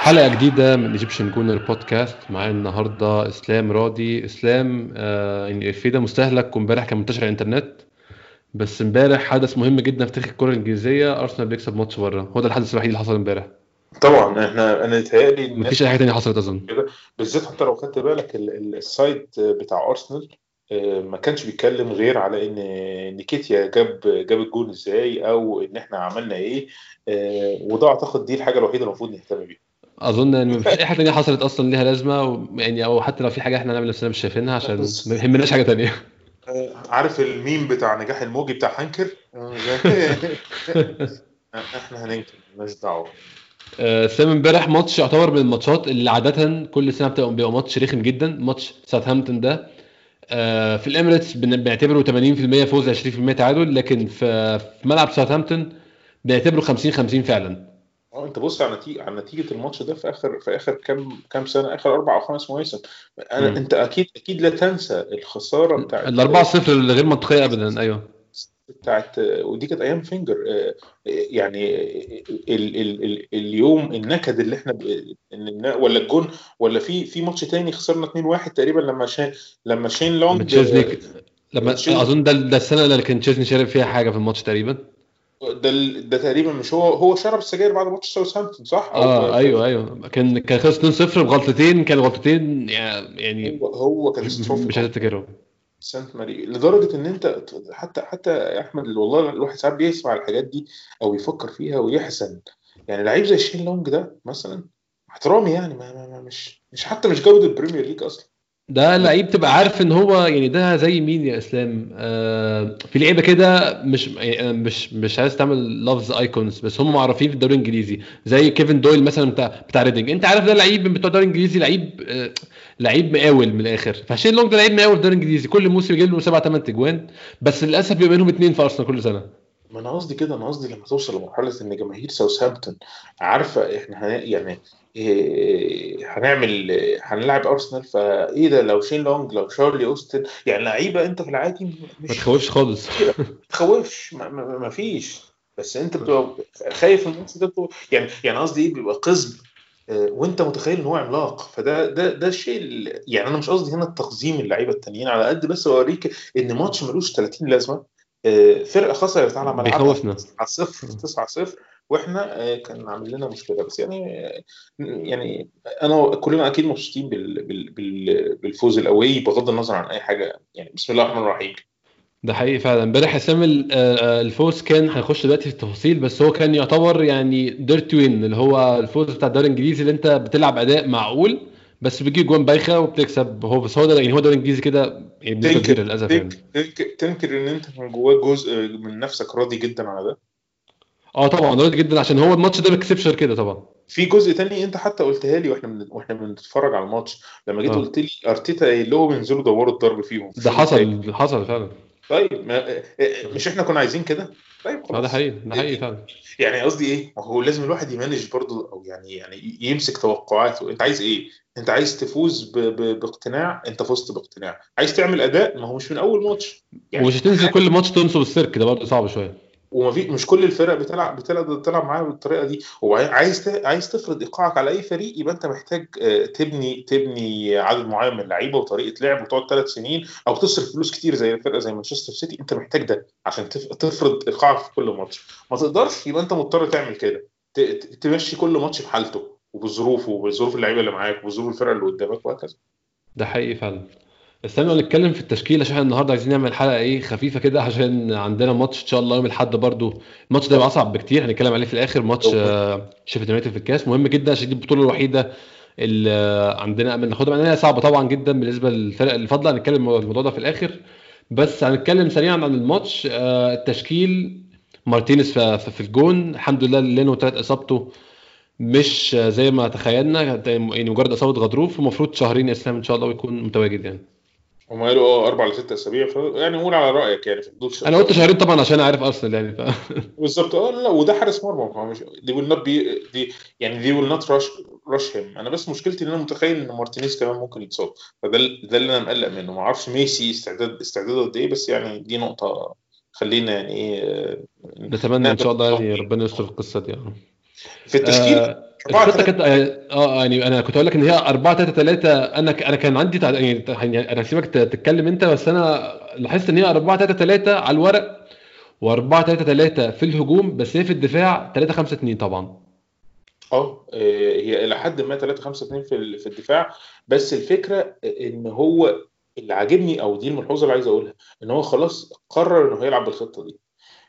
حلقة جديدة من Egyptian Gooner Podcast معايا النهاردة إسلام راضي. إسلام آه يعني الإفيه ده مستهلك وامبارح كان منتشر على الإنترنت. بس امبارح حدث مهم جدا في تاريخ الكرة الإنجليزية. أرسنال بيكسب ماتش بره. هو ده الحدث الوحيد اللي حصل امبارح. طبعا إحنا أنا يتهيألي مفيش أي حاجة تانية حصلت كده. بالذات حتى لو خدت بالك ال- ال- ال site بتاع ارسنال ما كانش بيتكلم غير على إن نكيتيا جاب جاب الجول إزاي أو إن إحنا عملنا إيه آه، وده أعتقد دي الحاجة الوحيدة اللي المفروض نهتم بيها. أظن إن مفيش أي حاجة تانية حصلت أصلا ليها لازمة و- يعني أو حتى لو في حاجة إحنا نعمل نفسنا مش شايفينها عشان ما يهمناش حاجة تانية. آه، عارف الميم بتاع نجاح الموجي بتاع هننكر؟ آه، إحنا هننكر مالناش دعوة. بص امبارح ماتش يعتبر من الماتشات اللي عادة كل سنة بتبقى بيبقى ماتش رخم جدا ماتش ساوثهامبتون ده. في الإميريتس بنعتبره 80% فوز 20% تعادل لكن في ملعب ساوثهامبتون بنعتبره 50 50 فعلا. آه انت بص على نتيجه على نتيجة الماتش ده في اخر في آخر كام كام سنة آخر أربع أو خمس مواسم. أنا مم. انت أكيد أكيد لا تنسى الخسارة بتاعت ال 4 0 اللي غير منطقية ابدا أيوه. بتاعت ودي كانت أيام فينجر آه، يعني ال ال ال اليوم النكد اللي إحنا ولا الجون ولا في في ماتش تاني خسرنا 2-1 تقريبا لما شين لما شين لونج تشيزني لما تشيزني. أظن ده ده السنة اللي كان تشيزني شارك فيها حاجة في الماتش تقريبا. ده ده تقريبا مش هو هو شرب السجاير بعد ماتش ساوثهامبتون صح؟ آه أيوه أيوه. كان كان خلص 2 0 بغلطتين كان غلطتين يعني هو هو كان مش هتفتكرهم سانت ماري لدرجة إن أنت حتى حتى يا أحمد والله الواحد ساعات بيسمع الحاجات دي أو يفكر فيها ويحزن. يعني لعيب زي شين لونج ده مثلا احترامي يعني ما ما ما مش مش حتى مش جودة البريمير ليج أصلا. ده لعيب تبقى عارف إن هو يعني ده زي مين يا إسلام؟ آه في لعيبة كده مش أنا مش مش عايز تعمل لفظ icons بس هم معروفين في الدوري الإنجليزي زي كيفن دويل مثلا بتاع بتاع ريدنج. أنت عارف ده لعيب من بتوع الدوري الإنجليزي لعيب آه لعيب مقاول من الآخر. فشين لونج ده لعيب مقاول في الدوري الإنجليزي. كل موسم يجيب له 7 8 اجوان بس للأسف بيبقى منهم اثنين في أرسنال كل سنة. ما أنا قصدي كده أنا قصدي لما توصل لمرحلة إن جماهير ساوثهامبتون عارفة إحنا هن... يعني إيه هنعمل هنلعب أرسنال فإيه ده؟ لو شين لونج لو شارلي أوستن يعني لعيبة أنت في العادي ما مش تخوفش خالص. ما تخوفش ما, ما, ما فيش. بس أنت بتبقى خايف من الماتش ده يعني يعني قصدي إيه؟ بيبقى قزم آه، وأنت متخيل إن هو عملاق. فده ده ده الشيء يعني أنا مش قصدي هنا التقزيم اللعيبة التانيين على قد بس أوريك إن ماتش ملوش 30 لازمة. آه، فرقة خسرت على ملعبها بيخوفنا. 9 0 9 0 وإحنا آه، كان عامل لنا مشكلة. بس يعني آه، يعني أنا كلنا أكيد مبسوطين بال- بال- بال- بالفوز الاولي بغض النظر عن أي حاجة. يعني بسم الله الرحمن الرحيم. ده حقيقي فعلا. امبارح حسام ال- الفوز كان هنخش دلوقتي في التفاصيل بس هو كان يعتبر يعني ديرت وين اللي هو الفوز بتاع الدوري الإنجليزي اللي أنت بتلعب أداء معقول. بس بتجيب جوان بايخة وبتكسب. هو بس هو ده يعني هو الدوري الإنجليزي كده يعني تنكر للأسف يعني. تنكر إن أنت من جواك جزء من نفسك راضي جدا على ده؟ آه طبعا راضي جدا عشان هو الماتش ده ما كسبش غير كده طبعا. في جزء تاني أنت حتى قلتها لي وإحنا من... وإحنا بنتفرج على الماتش. لما جيت آه. قلت لي أرتيتا قايل لهم انزلوا دوروا الضرب فيهم. ده حصل حصل فعلا. طيب ما... اه- اه- مش إحنا كنا عايزين كده؟ طيب ده خلاص. حقيقي ده حقيقي فعلا. يعني قصدي إيه؟ ما هو لازم الواحد يمانج برضه أو يعني يعني يمسك توقعاته. أنت عايز إيه؟ أنت عايز تفوز ب... ب... باقتناع أنت فزت باقتناع. عايز تعمل أداء ما هو مش من أول ماتش. يعني ومش هتنزل كل ماتش تنصب السيرك ده برضه صعب شوية. وما في مش كل الفرق بتلعب بتلعب بتلعب معاها بالطريقة دي. وعايز عايز تفرض إيقاعك على أي فريق يبقى أنت محتاج آه، تبني تبني عدد معين من اللعيبة وطريقة لعب وتقعد ثلاث سنين أو تصرف فلوس كتير زي فرقة زي مانشستر سيتي. أنت محتاج ده عشان تف- تفرض إيقاعك في كل ماتش. ما تقدرش يبقى أنت مضطر تعمل كده. تمشي كل ماتش بحالته وبظروفه وبظروف اللعيبة اللي معاك وبظروف الفرقه اللي قدامك وهكذا. ده حقيقي فعلا. استنى نتكلم في التشكيل عشان إحنا النهارده عايزين نعمل حلقة إيه خفيفة كده عشان عندنا ماتش ان شاء الله يوم الأحد برضو. الماتش ده أصعب بكتير هنتكلم عليه في الآخر. ماتش آه، شيفيلد يونايتد في الكاس. مهم جدا عشان دي البطولة الوحيدة اللي آه، عندنا امل ناخدها مع إنها صعبة طبعا جدا بالنسبة للفرق اللي فاضله هنتكلم الموضوع ده في الآخر. بس هنتكلم سريعا عن الماتش. آه، التشكيل مارتينيز في الجون. الحمد لله لينو طلعت إصابته مش زي ما تخيلنا يعني مجرد إصابة غضروف. ومفروض شهرين إسلام إن شاء الله ويكون متواجد يعني. هم قالوا آه أربع لست أسابيع. ف... يعني قول على رأيك يعني في حدود أنا قلت شهرين طبعا عشان عارف ارسنال يعني ف... بالظبط. آه لا وده حارس مرمى. مش دي will not be دي يعني دي will not rush rush him. أنا بس مشكلتي إن أنا متخيل إن مارتينيز كمان ممكن يتصاب. فده ده اللي أنا مقلق منه. ما أعرفش ميسي استعداد استعداده قد إيه بس يعني دي نقطة خلينا يعني إيه نتمنى إن شاء الله يعني ربنا يستر القصة دي يعني. في التشكيل؟ آه الخطة كانت آه يعني أنا كنت أقول لك إن هي 4 3 3 أنا أنا كان عندي تع... يعني يعني أنا هسيبك تتكلم أنت بس أنا لاحظت إن هي 4 3 3 على الورق و4 3 3 في الهجوم بس هي في الدفاع 3 5 2 طبعا. أه هي إلى حد ما 3 5 2 في في الدفاع. بس الفكرة إن هو اللي عاجبني أو دي الملحوظة اللي عايز أقولها إن هو خلاص قرر إنه هيلعب بالخطة دي.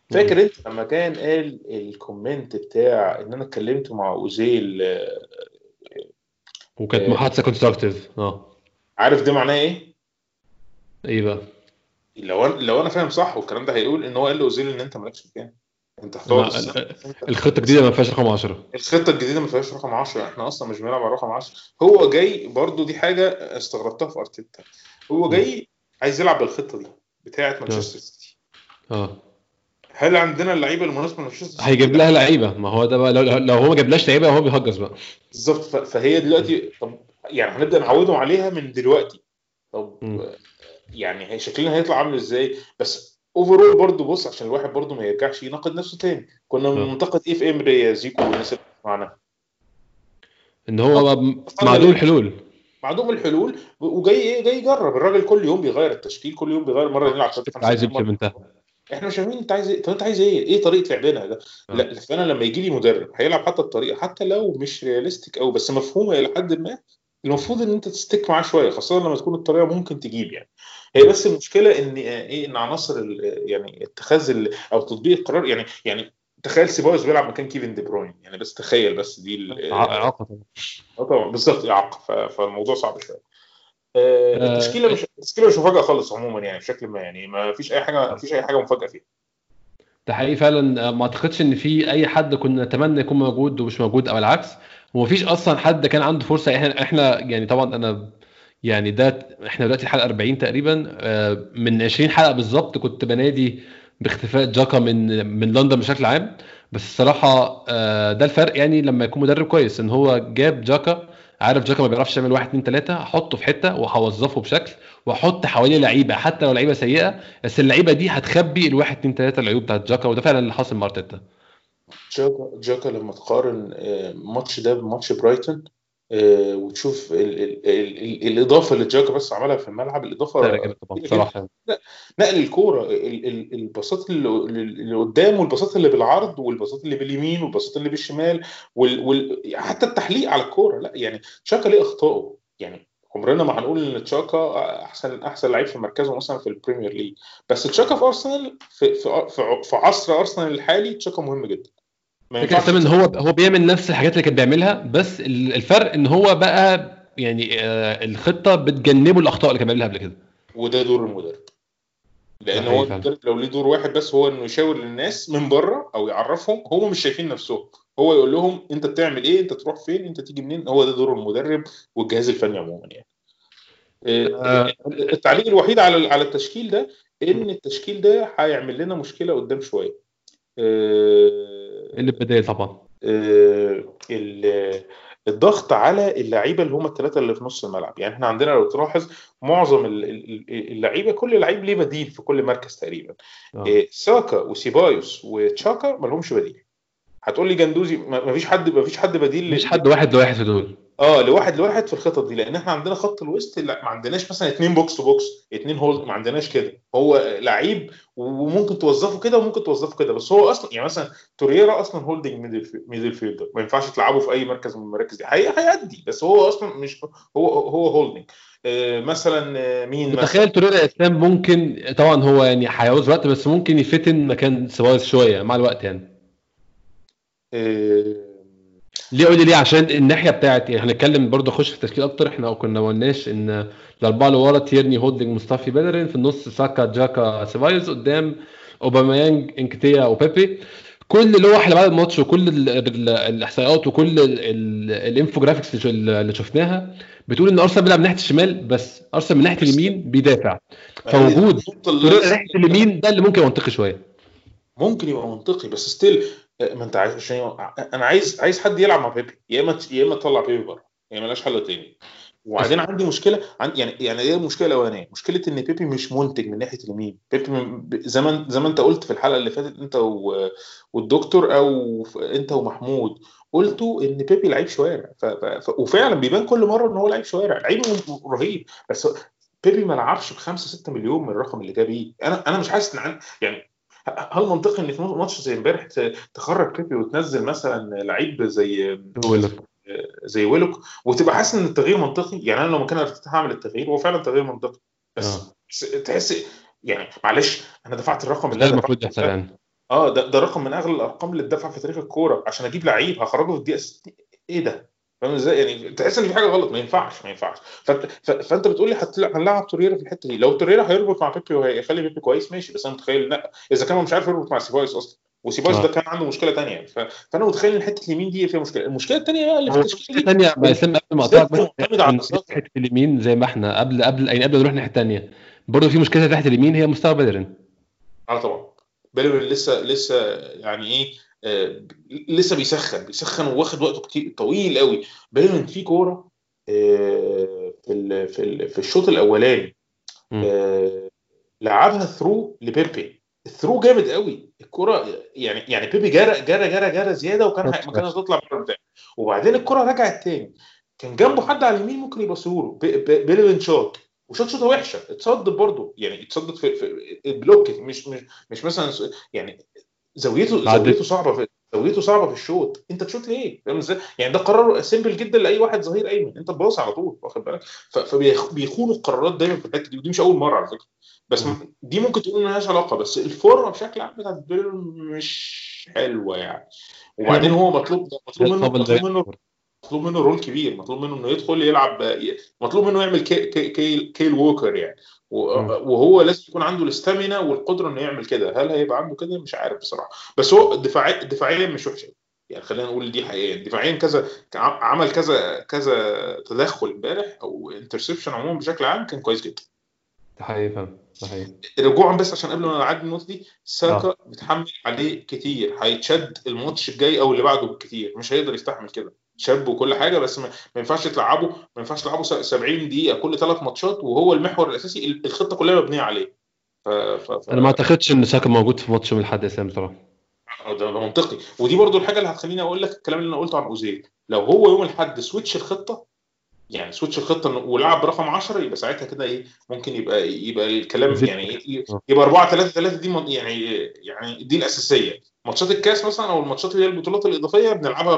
فاكر انت لما كان قال ال comment بتاع ان أنا اتكلمت مع اوزيل وكانت محادثة constructive آه. عارف ده معناه إيه؟ إيه بقى؟ لو أنا لو أنا فاهم صح والكلام ده هيقول إن هو قال لأوزيل إن أنت مالكش مكان أنت هتقعد الخطة الجديدة ما فيهاش رقم 10 الخطة الجديدة ما فيهاش رقم 10 إحنا أصلا مش بنلعب على رقم 10 هو جاي برضو دي حاجة استغربتها في أرتيتا. هو جاي عايز يلعب بالخطة دي بتاعة مانشستر سيتي. آه. هل عندنا اللعيبة المناسبة لمانشستر؟ هيجيب لها لعيبة. ما هو ده بقى لو, لو هو ما جابلاش لعيبة هو بيهجس بقى. بالظبط. فهي دلوقتي طب يعني هنبدأ نعودهم عليها من دلوقتي. طب م. يعني هي شكلنا هيطلع عامل إزاي؟ بس overall برضه بص عشان الواحد برضه ما يرجعش يناقض نفسه تاني. كنا بننتقد إيه في إمري يا زيكو والناس اللي معانا إن هو معدوم الحلول. معدوم الحلول. وجاي إيه جاي يجرب. الراجل كل يوم بيغير التشكيل كل يوم بيغير. مرة يلعب عايز يمشي إحنا مش فاهمين انت عايز إيه. طب انت عايز إيه؟ إيه طريقة لعبنا ده؟ آه. لا فانا لما يجي لي مدرب هيلعب حتى الطريقة حتى لو مش رياليستيك قوي بس مفهومة إلى حد ما المفروض إن أنت تستك معاه شوية خاصة لما تكون الطريقة ممكن تجيب يعني. هي بس المشكلة إن إيه إن عناصر يعني اتخاذ أو تطبيق القرار يعني يعني تخيل سيبايوس بيلعب مكان كيفن دي بروين يعني بس تخيل بس دي اعاقه طبعا. طبعا بالظبط اعاقه فالموضوع صعب شوية. التشكيلة مش التشكيلة مش مفاجأة خالص عموما يعني بشكل ما يعني ما فيش أي حاجة ما فيش أي حاجة مفاجأة فيها. ده حقيقي فعلا ما أعتقدش إن في أي حد كنا نتمنى يكون موجود ومش موجود أو العكس ومفيش أصلا حد كان عنده فرصة. إحنا إحنا يعني طبعا أنا يعني ده إحنا دلوقتي الحلقة 40 تقريبا من 20 حلقة بالظبط كنت بنادي باختفاء جاكا من من لندن بشكل عام. بس الصراحة ده الفرق يعني لما يكون مدرب كويس إن هو جاب جاكا عارف جاكا ما بيعرفش يعمل واحد اتنين تلاتة هحطه في حتة وهوظفه بشكل وأحط حواليه لعيبة حتى لو لعيبة سيئة بس اللعيبة دي هتخبي الواحد اتنين تلاتة العيوب بتاعت جاكا وده فعلا اللي حاصل مع أرتيتا. جاكا جاكا لما تقارن الماتش ده بماتش برايتون وتشوف ال ال ال الإضافة اللي جاكا بس عملها في الملعب الإضافة بصراحه نقل الكورة الباصات اللي قدام والباصات اللي بالعرض والباصات اللي باليمين والباصات اللي بالشمال وال وال حتى التحليق على الكورة. لا يعني جاكا ليه أخطائه؟ يعني عمرنا ما هنقول إن جاكا أحسن أحسن لعيب في مركزه مثلا في البريمير ليج بس جاكا في أرسنال في في, في عصر أرسنال الحالي جاكا مهم جدا. فكرة ان هو هو بيعمل نفس الحاجات اللي كان بيعملها بس الفرق إن هو بقى يعني الخطة بتجنبه الأخطاء اللي كان بيعملها قبل كده. وده دور المدرب لأن هو المدرب لو ليه دور واحد بس هو إنه يشاور للناس من بره أو يعرفهم هم مش شايفين نفسهم. هو يقول لهم أنت بتعمل إيه؟ أنت تروح فين؟ أنت تيجي منين؟ هو ده دور المدرب والجهاز الفني عموما يعني. آه التعليق الوحيد على على التشكيل ده إن التشكيل ده هيعمل لنا مشكلة قدام شوية. اللي بداية طبعا. الضغط على اللعيبة اللي هم الثلاثه اللي في نص الملعب. يعني إحنا عندنا لو تلاحظ معظم اللعيبة كل لعيب ليه بديل في كل مركز تقريبا. آه. ساكا وسيبايوس وجاكا ما لهمش بديل. هتقول لي جندوزي ما فيش حد ما فيش حد بديل مش حد واحد لواحد في دول. آه لواحد لواحد في الخطط دي لأن إحنا عندنا خط الوسط لا ما عندناش مثلا اثنين box to box اثنين hold ما عندناش كده. هو لعيب وممكن توظفه كده وممكن توظفه كده بس هو أصلا يعني مثلا توريرا أصلا holding midfielder ما ينفعش تلعبه في أي مركز من المراكز دي. هيأدي بس هو أصلا مش هو هو holding آه مثلا مين تخيل توريرا إسلام ممكن طبعا هو يعني هيعوز وقت بس ممكن يفتن مكان سيبايوس شوية مع الوقت يعني. آه ليه قول لي ليه؟ عشان الناحية بتاعت يعني هنتكلم برضه اخش في التشكيل أكتر. إحنا كنا ما قلناش إن الأربعة اللي ورا تيرني هولدنج موستافي بيلرين في النص ساكا جاكا سيبايوس قدام أوباميانج نكيتيا وبيبي. كل لوح اللي بعد الماتش وكل الإحصائيات وكل ال infographics اللي شفناها بتقول إن أرسنال بيلعب من ناحية الشمال بس. أرسنال من ناحية اليمين بيدافع. فوجود ناحية اليمين ده اللي ممكن منطقي شوية. ممكن يبقى منطقي بس still ما انت عشان أنا عايز عايز حد يلعب مع بيبي. يا إما يا إما تطلع بيبي بره. يعني ملاش حل تاني. وبعدين عندي مشكلة عندي يعني يعني إيه المشكلة الأولانية؟ مشكلة إن بيبي مش منتج من ناحية اليمين، بيبي زي ما زي ما أنت قلت في الحلقة اللي فاتت أنت و- والدكتور أو أنت ومحمود قلتوا إن بيبي لعيب شوارع. ف... ف... وفعلا بيبان كل مرة إن هو لعيب شوارع، لعيب رهيب. بس بيبي ما لعبش ب 5 6 مليون من الرقم اللي جاب بيه، أنا أنا مش حاسس إن عن- يعني هل منطقي إن في ماتش زي إمبارح تخرج بيبي وتنزل مثلا لعيب زي لك زي ويلوك وتبقى حاسس إن التغيير منطقي؟ يعني أنا لو مكان ارتيتا هعمل التغيير هو فعلا تغيير منطقي. بس, آه. تحس يعني معلش أنا دفعت الرقم ده اللي المفروض يحصل يعني. آه ده ده رقم من أغلى الأرقام اللي اتدفع في تاريخ الكورة. عشان أجيب لعيب هخرجه في الدقيقة 60 إيه ده؟ فاهم إزاي؟ يعني تحس إن في حاجة غلط ما ينفعش ما ينفعش. فانت فأنت بتقول لي هنلعب توريرا في الحتة دي. لو توريرا هيربط مع بيبي وهيخلي بيبي كويس ماشي. بس أنا متخيل لا إذا كان هو مش عارف يربط مع سيبايوس أصلا وسيبايوس آه. ده كان عنده مشكلة ثانية ف... فأنا متخيل إن حتة اليمين دي فيها مشكلة. المشكلة الثانية بقى اللي في ثانية ما اسلام قبل ما اقطعك. ناحية اليمين زي ما إحنا قبل قبل يعني قبل ما نروح الناحية الثانية برضه في مشكلة تحت اليمين هي مستوى بيلرين. آه طبعا. بيلرين لسه لسه يعني إيه آه لسه بيسخن بيسخن وواخد وقته كتير طويل قوي. بيلرين في كورة آه في ال في ال في الشوط الأولاني. آه لعبها through لبيبي. ال through جامد قوي. الكرة يعني يعني بيبي جرى جرى جرى جرى زيادة وكان. ما كانت هتطلع بره البتاع وبعدين الكرة رجعت تاني. كان جنبه حد على اليمين ممكن يباصيله بيلرين شوت وشوت شوطة وحشة. اتصدت برضه. يعني اتصدت في, في ال block مش مش مش مثلا يعني زاويته. زاويته صعبة في زاويته صعبة في الشوط انت تشوت ليه؟ فاهم إزاي؟ يعني ده قرار simple جدا لأي واحد ظهير أيمن انت تباص على طول واخد بالك؟ فبيخونوا القرارات دايما في الحتة دي ودي مش أول مرة على فكرة بس دي ممكن تقول مالهاش علاقة بس الفورمة بشكل عام بتاعت بيلرين مش حلوة يعني وبعدين هو مطلوب مطلوب منه مطلوب منه مطلوب منه role كبير مطلوب منه إنه يدخل يلعب مطلوب منه يعمل كي كي كي كيل ووكر يعني. وهو لازم يكون عنده ال stamina والقدرة إنه يعمل كده. هل هيبقى عنده كده؟ مش عارف بصراحة. بس هو دفاعيا دفاعيا مش وحش. يعني خلينا نقول دي حقيقيه دفاعيا كذا عمل كذا كذا تدخل امبارح أو interception عموما بشكل عام كان كويس جدا. ده حقيقي فعلا. ده حقيقي. رجوعا بس عشان قبل ما نعدي النقطة دي ساكا آه. متحمل عليه كتير. هيتشد الماتش الجاي أو اللي بعده بالكتير مش هيقدر يستحمل كده. شاب وكل حاجة بس ما ينفعش تلعبه ما ينفعش تلعبه س- 70 دقيقة كل ثلاث ماتشات وهو المحور الأساسي ال- الخطة كلها مبنية عليه. ف... ف... ف... أنا ما أعتقدش إن ساكا موجود في ماتش يوم الاحد اسلام بصراحة. ده ده منطقي. ودي برضو الحاجة اللي هتخليني أقول لك الكلام اللي أنا قلته عن أوزيل. لو هو يوم الأحد switch الخطة يعني switch الخطة ولعب برقم 10 يبقى ساعتها كده إيه ممكن يبقى يبقى الكلام يعني آه. يبقى 4 3 3 دي من- يعني يعني دي الأساسية. ماتشات الكاس مثلا أو الماتشات اللي هي البطولات الإضافية بنلعبها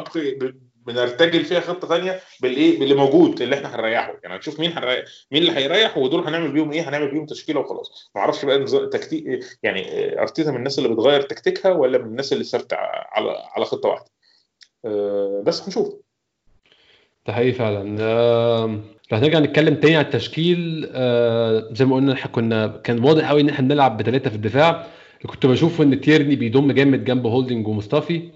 بنرتجل فيها خطة ثانية بالإيه؟ باللي موجود اللي إحنا هنريحه. يعني هنشوف مين هنريح مين اللي هيريح ودول هنعمل بيهم إيه؟ هنعمل بيهم تشكيلة وخلاص. ما أعرفش بقى تكتيك يعني أرتيتا من الناس اللي بتغير تكتيكها ولا من الناس اللي ثابته على على خطة واحدة. آه، بس هنشوف. ده حقيقي فعلا. آم، لو هنرجع نتكلم تاني على التشكيل آه، زي ما قلنا إحنا كنا كان واضح قوي إن إحنا بنلعب بثلاثه في الدفاع. كنت بشوف إن تيرني بيضم جامد جنب هولدنج وموستافي.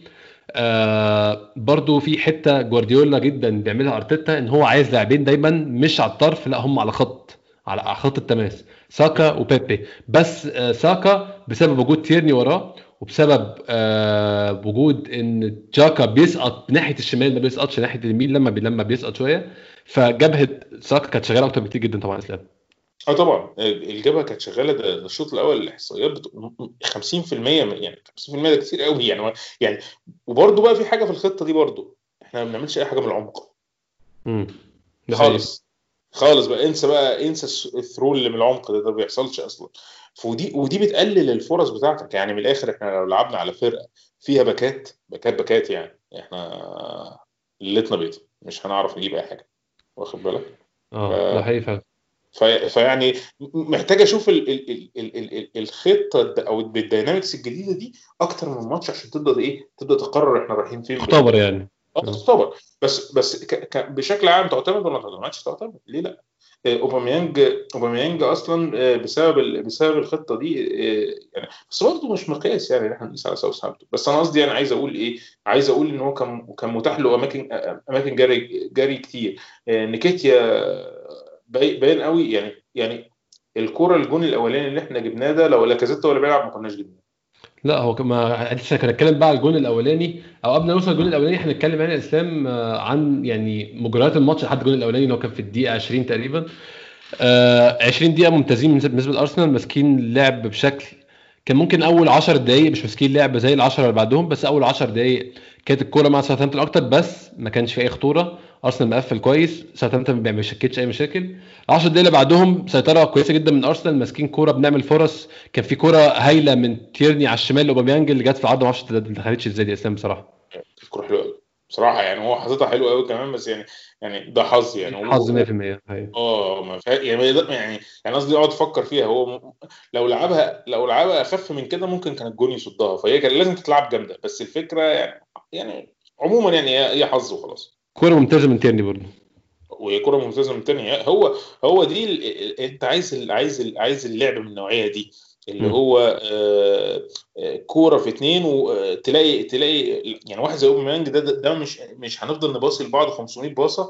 آه برضو في حتة جوارديولا جدا بيعملها أرتيتا إن هو عايز لاعبين دايما مش على الطرف لا هم على خط على خط التماس ساكا وبيبي. بس آه ساكا بسبب وجود تيرني وراه وبسبب آه وجود إن جاكا بيسقط ناحية الشمال ما بيسقطش ناحية اليمين لما لما بيسقط شوية فجبهة ساكا كانت شغالة أكتر بكتير جدا طبعا أسلام. آه طبعا. الجبهه كانت شغالة. ده, الشوط الأول الإحصائيات بت... 50% من- يعني 50% ده كتير قوي. يعني يعني وبرده بقى في حاجة في الخطة دي برده إحنا ما بنعملش أي حاجة من العمق. امم. خالص. خالص بقى. انسى بقى انسى الثرو اللي من العمق ده. ده ما بيحصلش أصلا. ودي ودي بتقلل الفرص بتاعتك. يعني من الآخر إحنا لو لعبنا على فرقة فيها باكات باكات باكات يعني. إحنا ليلتنا بيض مش هنعرف نجيب أي حاجة. واخد بالك؟ آه ده حقيقي في- فيعني محتاج أشوف ال ال ال ال ال ال الخطة أو بال dynamics الجديدة دي أكتر من ماتش عشان تبدأ إيه تبدأ تقرر إحنا رايحين فين. اختبر يعني. آه تختبر بس بس ك ك بشكل عام تعتمد ولا ما تعتمدش تعتمد ليه لا؟ آه، اوباميانج اوباميانج أصلا آه، بسبب بسبب الخطة دي آه، يعني بس برضه مش مقياس يعني إحنا نقيس على ساوثهامبتون. بس أنا قصدي يعني عايز أقول إيه عايز أقول إن هو كان كان متاح له أماكن آه، أماكن جري جري كتير. آه، نيكيتيا باي- باين قوي. يعني يعني الكره الجون الأولاني اللي إحنا جبناه ده لو لاكازيت ولا بيلعب ما كناش جبناه. لا هو كما لسه كنا نتكلم بقى على الجون الأولاني. أو قبل ما نوصل للجون الأولاني هنتكلم يعني إسلام آه، عن يعني مجريات الماتش لحد الجون الأولاني اللي هو كان في الدقيقة 20 تقريبا. آه 20 دقيقة ممتازين بالنسبة لأرسنال ماسكين اللعب بشكل كان ممكن أول 10 دقائق مش ماسكين لعب زي ال 10 اللي بعدهم بس أول 10 دقائق كانت الكورة مع ساوثهامبتون أكتر بس ما كانش في أي خطورة. أرسنال مقفل كويس ساوثهامبتون ما بيشكلش أي مشاكل. 10 دقايق اللي بعدهم سيطرة كويسة جدا من أرسنال ماسكين كورة بنعمل فرص. كان في كورة هايلة من تيرني على الشمال لأوباميانج اللي جت في العرض ما أعرفش ما دخلتش إزاي دي أسلام بصراحة؟ الكوره حلوة قوي بصراحة يعني هو حاططها حلوة قوي كمان بس يعني يعني ده حظ يعني. حظ 100% أيوة. آه ما. يعني يعني يعني قصدي اقعد أفكر فيها. هو م- لو لعبها لو لعبها أخف من كده ممكن كان الجون يصدها. فهي كان لازم تتلعب جامدة. بس الفكرة يعني يعني عموما يعني هي حظ وخلاص. كورة ممتازة من تيرني برضه وهي كره ممتازة من تاني هو هو دي ال... انت عايز ال... عايز ال... عايز اللعب من النوعية دي اللي م. هو آه، آه، كورة في اتنين وتلاقي تلاقي يعني واحد زي اوباميانج ده, ده ده مش مش هنفضل نباصي لبعض 500 باصة.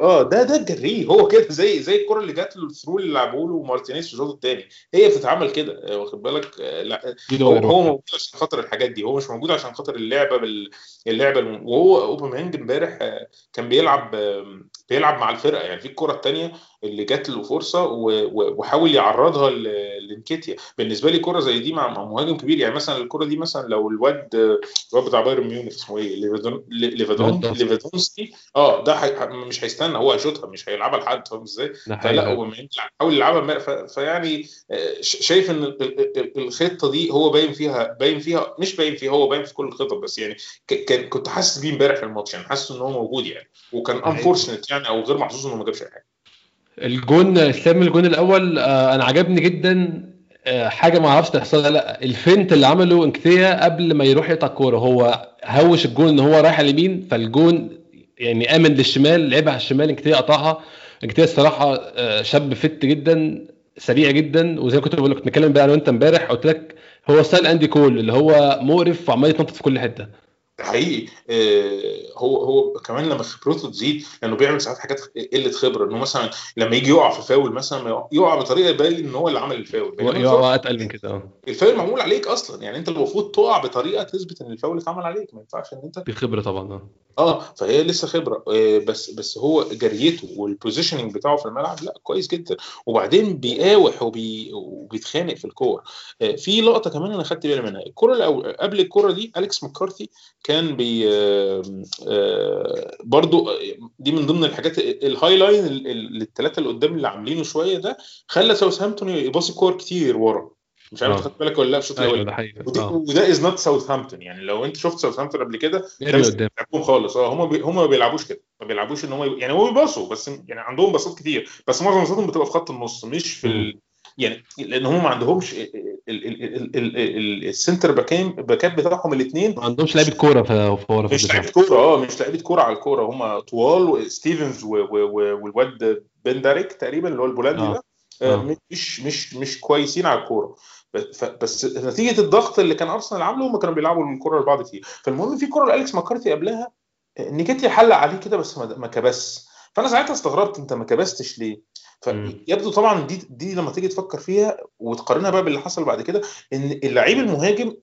آه ده ده الجريه هو كده زي زي الكرة اللي جات له ال through اللي لعبه له مارتينيز في الشوط الثاني هي بتتعمل كده آه، واخد بالك؟ آه، لا هو. موجود عشان خاطر الحاجات دي. هو مش موجود عشان خاطر اللعبة بال... اللعبة الم... وهو أوباميانج امبارح آه، كان بيلعب بيلعب مع الفرقة. يعني في الكرة الثانية اللي جات له فرصة. وحاول يعرضها. لنكيتيا بالنسبة لي كرة زي دي مع مهاجم كبير يعني مثلا الكرة دي مثلا لو الواد الواد بتاع بايرن ميونخ اسمه إيه ليفاندوف. ليفاندوفسكي آه ده حي... مش هيستنى هو هيشوطها مش هيلعبها لحد فاهم إزاي؟ فلا. هو حاول يلعبها ف... فيعني آه، شايف إن ال- ال- ال- الخطة دي هو باين فيها باين فيها مش باين فيها هو باين في كل الخطط بس يعني كان كنت حاسس بيه إمبارح في الماتش يعني حاسس إن هو موجود يعني وكان. unfortunate يعني أو غير محظوظ إنه ما جابش أي حاجة الجون اسلام الجون الأول آه، أنا عجبني جدا آه، حاجة ما أعرفش تحصل لأ. ال feint اللي عمله انكتيا قبل ما يروح يقطع الكورة هو هوش الجون إن هو رايح اليمين فالجون يعني آمن للشمال لعبها على الشمال انكتيا قطعها. انكتيا الصراحة آه، شاب fit جدا سريع جدا وزي ما كنت بقول لك كنت بنتكلم بقى أنا وأنت امبارح قلت لك هو ستايل أندي كول اللي هو مقرف وعمال يتنطط في كل حتة. حقيقي. آه، هو هو كمان لما خبرته تزيد لأنه بيعمل ساعات حاجات قلة خبرة إنه مثلا لما يجي يقع في فاول مثلا يقع بطريقة يبين إن هو اللي عمل الفاول. يقع اتقل من كده آه. الفاول معمول عليك أصلا. يعني أنت المفروض تقع بطريقة تثبت إن الفاول اتعمل عليك. ما ينفعش إن أنت دي خبرة طبعا آه فهي لسه خبرة. آه، بس بس هو جريته وال positioning بتاعه في الملعب لا كويس جدا. وبعدين بيقاوح وبي وبيتخانق في الكور. آه، في لقطة كمان أنا خدت بالي منها. الكرة قبل الكرة دي اليكس مكارثي كان بي آه، برضو دي من ضمن الحاجات ال high line الثلاثه اللي قدام اللي عاملينه شوية ده خلى ساوثهامبتون يباصي كور كتير ورا. مش عارف آه. خدت بالك ولا لا في الشوط أيوه الأول وده is not ساوثهامبتون يعني لو أنت شفت ساوثهامبتون قبل كده ده مش بيلعبوهم خالص آه هم بي... هم ما بيلعبوش كده ما بيلعبوش إن هم. يعني هم بيباصوا بس يعني عندهم باصات كتير بس معظم باصاتهم بتبقى في خط النص مش في ال... يعني لأن هم ما عندهمش ال... ال... ال... ال... ال... ال... ال center باكين backات بتاعهم الاثنين ما عندهمش لعيبة كورة في ورا مش لعيبة كورة آه مش لعيبة كورة على الكورة هم طوال. و... والواد بيدناريك تقريبا اللي هو البولندي آه. ده. آه. مش مش مش كويسين على الكورة بس- نتيجة الضغط اللي كان أرسنال عامله هم كانوا بيلعبوا الكرة لبعض كتير فالمهم في كرة لالكس مكارثي قبلها نكيتيا حلق عليه كده بس ما كبس فأنا ساعتها استغربت أنت ما كبستش ليه. فيبدو طبعا دي دي لما تيجي تفكر فيها وتقارنها بقى باللي حصل بعد كده إن اللعيب المهاجم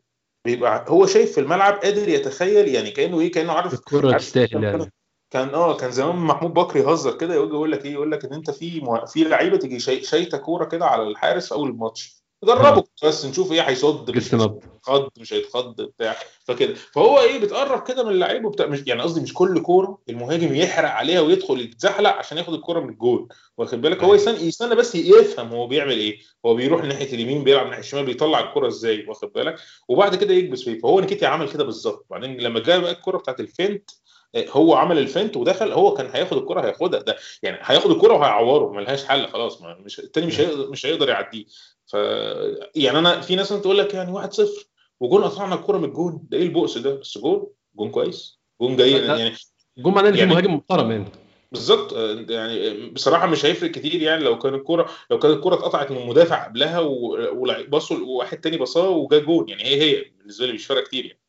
بيبقى هو شايف في الملعب قادر يتخيل يعني كأنه إيه كأنه عارف الكوره عارف تستاهل كان- يعني كان آه كان زمان محمود بكر يهزر كده يقول لك إيه يقول لك إن أنت في. في لعيبة تيجي شاي... شايته كورة كده على الحارس في أول الماتش جربوا بس نشوف إيه هيصد مش هيتخض مش هيتخض بتاع. فكده. فهو إيه بتقرب كده من اللعيب وبتاع مش يعني قصدي مش كل كورة المهاجم يحرق عليها ويدخل يتزحلق عشان ياخد الكورة من الجول واخد بالك؟ هو يستنى يستنى بس يفهم هو بيعمل إيه. هو بيروح ناحية اليمين بيلعب ناحية الشمال بيطلع الكورة إزاي واخد بالك؟ وبعد كده يكبس فيه. فهو نكيتيا عمل كده بالظبط. بعدين لما جاء بقى الكورة بتاعت ال feint آه، هو عمل الفنت ودخل هو كان هياخد الكره هياخدها. ده يعني هياخد الكره وهيعوره ملهاش حل خلاص. ما مش التاني مش هيقدر مش هيقدر يعديه. ف يعني أنا في ناس تقول لك يعني 1-0 وجون قطعنا الكرة من الجون. ده إيه البؤس ده؟ بس جون جون كويس. جون جاي. يعني جون معناه إن في يعني- مهاجم محترم يعني. بالظبط. يعني بصراحة مش هيفرق كتير يعني لو كان الكرة لو كانت الكرة اتقطعت من مدافع قبلها وبصوا وواحد تاني بصاه وجا جون. يعني هي هي بالنسبة لي مش فارقة كتير يعني.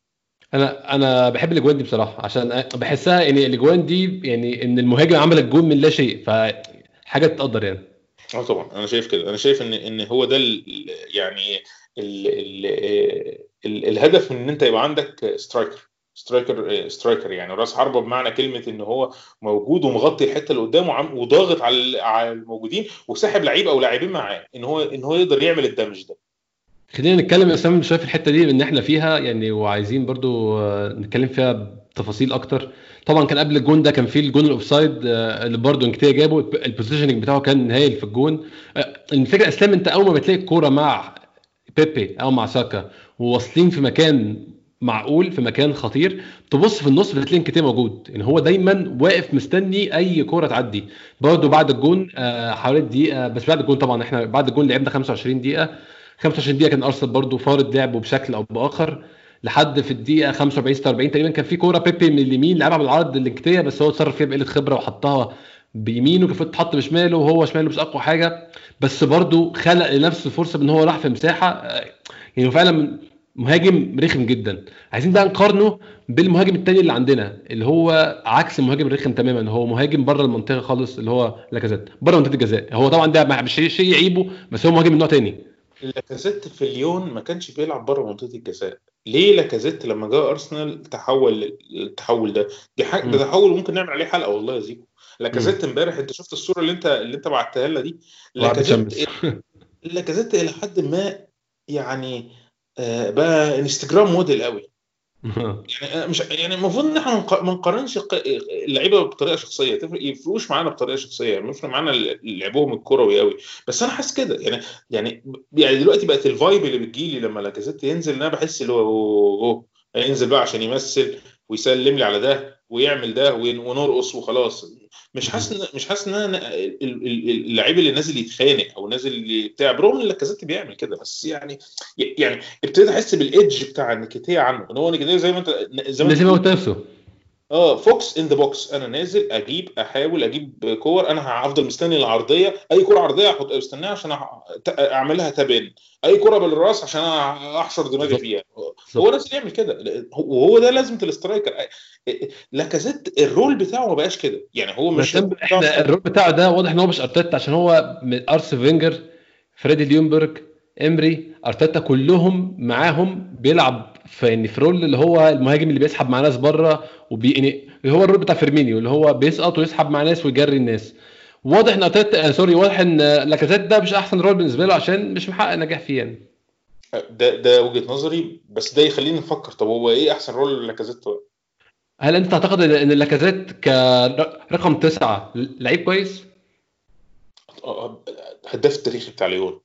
أنا أنا بحب الأجوان دي بصراحة عشان بحسها إن الأجوان دي يعني إن المهاجم عمل الجون من لا شيء فحاجة تقدر يعني. آه طبعا. أنا شايف كده. أنا شايف ان إن هو ده ال- يعني ال ال ال الهدف من إن أنت يبقى عندك striker striker striker يعني. راس حربة بمعنى كلمة إن هو موجود ومغطي الحتة اللي قدامه وضاغط على على الموجودين وساحب لعيب أو لاعبين معاه. إن هو إن هو يقدر يعمل الدمج ده. خلينا نتكلم يا أسامة شوية في الحتة دي إن إحنا فيها يعني وعايزين برضو آه، نتكلم فيها بتفاصيل أكتر. طبعا كان قبل الجون ده كان في الجون ال offside آه، اللي برضو انكتيا جابه ال positioning بتاعه كان هايل في الجون. آه، الفكرة إسلام أنت أول ما بتلاقي الكورة مع بيبي أو مع ساكا وواصلين في مكان معقول في مكان خطير تبص في النص بتلاقي انكتيا موجود. يعني هو دايما واقف مستني أي كورة تعدي. برضو بعد الجون آه، حوالي دقيقه بس بعد الجون طبعا إحنا بعد الجون لعبنا 25 دقيقة. 25 دقيقة كان أرسنال برضو فارض لعبه بشكل أو بآخر. لحد في الدقيقة 45 46 تقريبا كان في كورة بيبي من اليمين لعبها بالعرض لانكتيا بس هو اتصرف فيها بقلة خبرة وحطها بيمينه كان المفروض تتحط بشماله وهو شماله مش أقوى حاجة. بس برضو خلق لنفسه فرصة بإن هو راح في مساحة آه، يعني فعلا مهاجم رخم جدا. عايزين بقى نقارنه بالمهاجم التاني اللي عندنا اللي هو عكس المهاجم الرخم تماما. هو مهاجم بره المنطقة خالص اللي هو لاكازيت. بره منطقة الجزاء. هو طبعا ده مش شيء يعيبه بس هو مهاجم من نوع تاني. لاكازيت في ليون ما كانش بيلعب بره منطقة الجزاء. ليه لاكازيت لما جاء أرسنال تحول التحول ده؟ دي حاجة ده. تحول ممكن نعمل عليه حلقة والله يا زيكو. لاكازيت امبارح انت شفت الصورة اللي انت اللي انت بعتها لنا دي؟ لاكازيت لاكازيت إلى حد ما يعني آه، بقى انستجرام موديل قوي. مش يعني المفروض إن إحنا ما نق- ما نقارنش اللعيبة بطريقة شخصية. تفرق يفرقوش معانا بطريقة شخصية. يعني يفرق معانا لعبهم الكروي قوي بس أنا حاسس كده. يعني يعني يعني دلوقتي بقت ال vibe اللي بتجيلي لما لاكازيت ينزل إن أنا بحس اللي هو أوه، هينزل بقى عشان يمثل ويسلم لي على ده ويعمل ده ون- ونرقص وخلاص. مش حاسس ان مش حاسس إن أنا ال- ال- ال- اللعيب اللي نازل يتخانق أو نازل اللي بتاع برغم إن لاكازيت بيعمل كده بس يعني يعني ابتديت أحس بال edge بتاع نكيتيا عنه إن هو نكيتيا زي ما انت زي ما لازم يموت نفسه آه fox in the box أنا نازل أجيب أحاول أجيب كور. أنا هفضل مستني العرضية. أي كره عرضية أحط استناها عشان أعملها tap-in أي كره بالراس عشان أحشر دماغي. فيها. هو. نازل يعمل كده. وهو ده لازمة ال striker لاكازيت ال role بتاعه ما بقاش كده. يعني هو مش إحنا الرول بتاعه ده واضح إن هو مش أرتيتا عشان هو من أرسين فينجر فريدي ليونبرج إمري أرتيتا كلهم معاهم بيلعب يعني في role اللي هو المهاجم اللي بيسحب مع ناس بره وبي يعني اللي هو ال role بتاع فيرمينيو اللي هو بيسقط ويسحب مع ناس ويجري الناس. واضح إن ارتيتا آه sorry واضح إن لاكازيت ده مش أحسن role بالنسبة له عشان مش محقق نجاح فيه يعني. ده ده وجهة نظري بس ده يخليني نفكر طب هو إيه أحسن role لاكازيت؟ هل أنت تعتقد ان لاكازيت كرقم تسعة لعيب كويس؟ آه، هداف التاريخي بتاع ليون.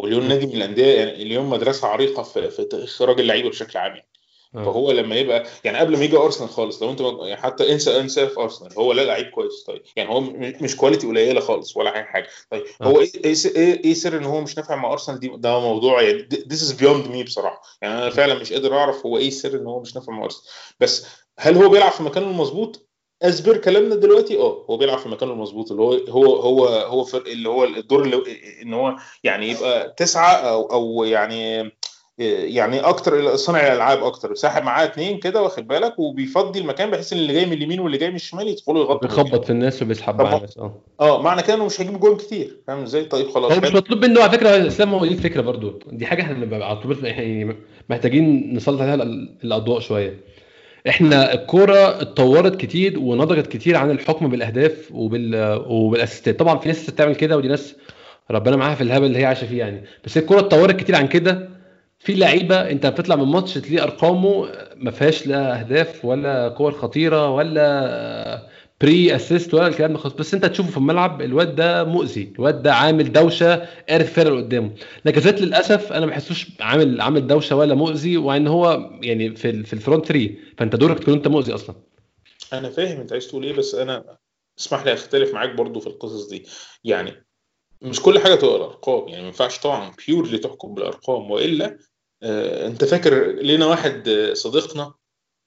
وليون نادي من الأندية يعني ليون مدرسة عريقة في في اخراج اللعيبه بشكل عام يعني. آه. فهو لما يبقى يعني قبل ما يجي أرسنال خالص لو أنت يعني حتى إنسى إنسى في أرسنال هو لا لعيب كويس طيب. يعني هو مش quality قليلة خالص ولا أي حاجة طيب. آه. هو إيه إيه س- إيه إيه سر إن هو مش نافع مع أرسنال؟ دي ده موضوع يعني this is beyond me بصراحة. يعني أنا فعلا مش قادر أعرف هو إيه السر إن هو مش نافع مع أرسنال. بس هل هو بيلعب في مكانه المظبوط؟ as per كلامنا دلوقتي آه هو بيلعب في مكانه المظبوط اللي هو هو هو هو فرق اللي هو الدور اللي إن هو يعني يبقى تسعة أو أو يعني يعني أكتر صانع الألعاب أكتر. ساحب معاه اتنين كده واخد بالك؟ وبيفضي المكان بحيث إن اللي جاي من اليمين واللي جاي من الشمال يدخلوا يغطوا بيخبط في الناس وبيسحب مع الناس آه. آه معنى كده إنه مش هيجيب جون كتير فاهم إزاي؟ طيب خلاص هو مش حلو. مطلوب منه. على فكرة إسلام هو دي الفكرة برضو دي حاجة إحنا على طول يعني محتاجين نسلط عليها ال- الأضواء شوية. إحنا الكورة اتطورت كتير ونضجت كتير عن الحكم بالأهداف وبال وبالأسيستات. طبعا في ناس بتعمل كده ودي ناس ربنا معاها في الهبل اللي هي عايشة فيه يعني. بس الكورة اتطورت كتير عن كده. في لعيبة أنت بتطلع من ماتش تلاقي أرقامه ما فيهاش لا أهداف ولا كور خطيرة ولا pre-assist ولا الكلام ده خالص. بس انت تشوفه في الملعب الواد ده مؤذي. الواد ده عامل دوشة قارف الفرق اللي قدامه لاكازيت للأسف أنا ما بحسوش عامل عامل دوشة ولا مؤذي وان هو يعني في في ال front 3 فأنت دورك تكون أنت مؤذي أصلا. أنا فاهم أنت عايز تقول إيه بس أنا اسمح لي أختلف معاك برضو في القصص دي. يعني مش كل حاجة تبقى الأرقام. يعني ما ينفعش طبعا purely تحكم بالأرقام وإلا آه أنت فاكر لينا واحد آه، صديقنا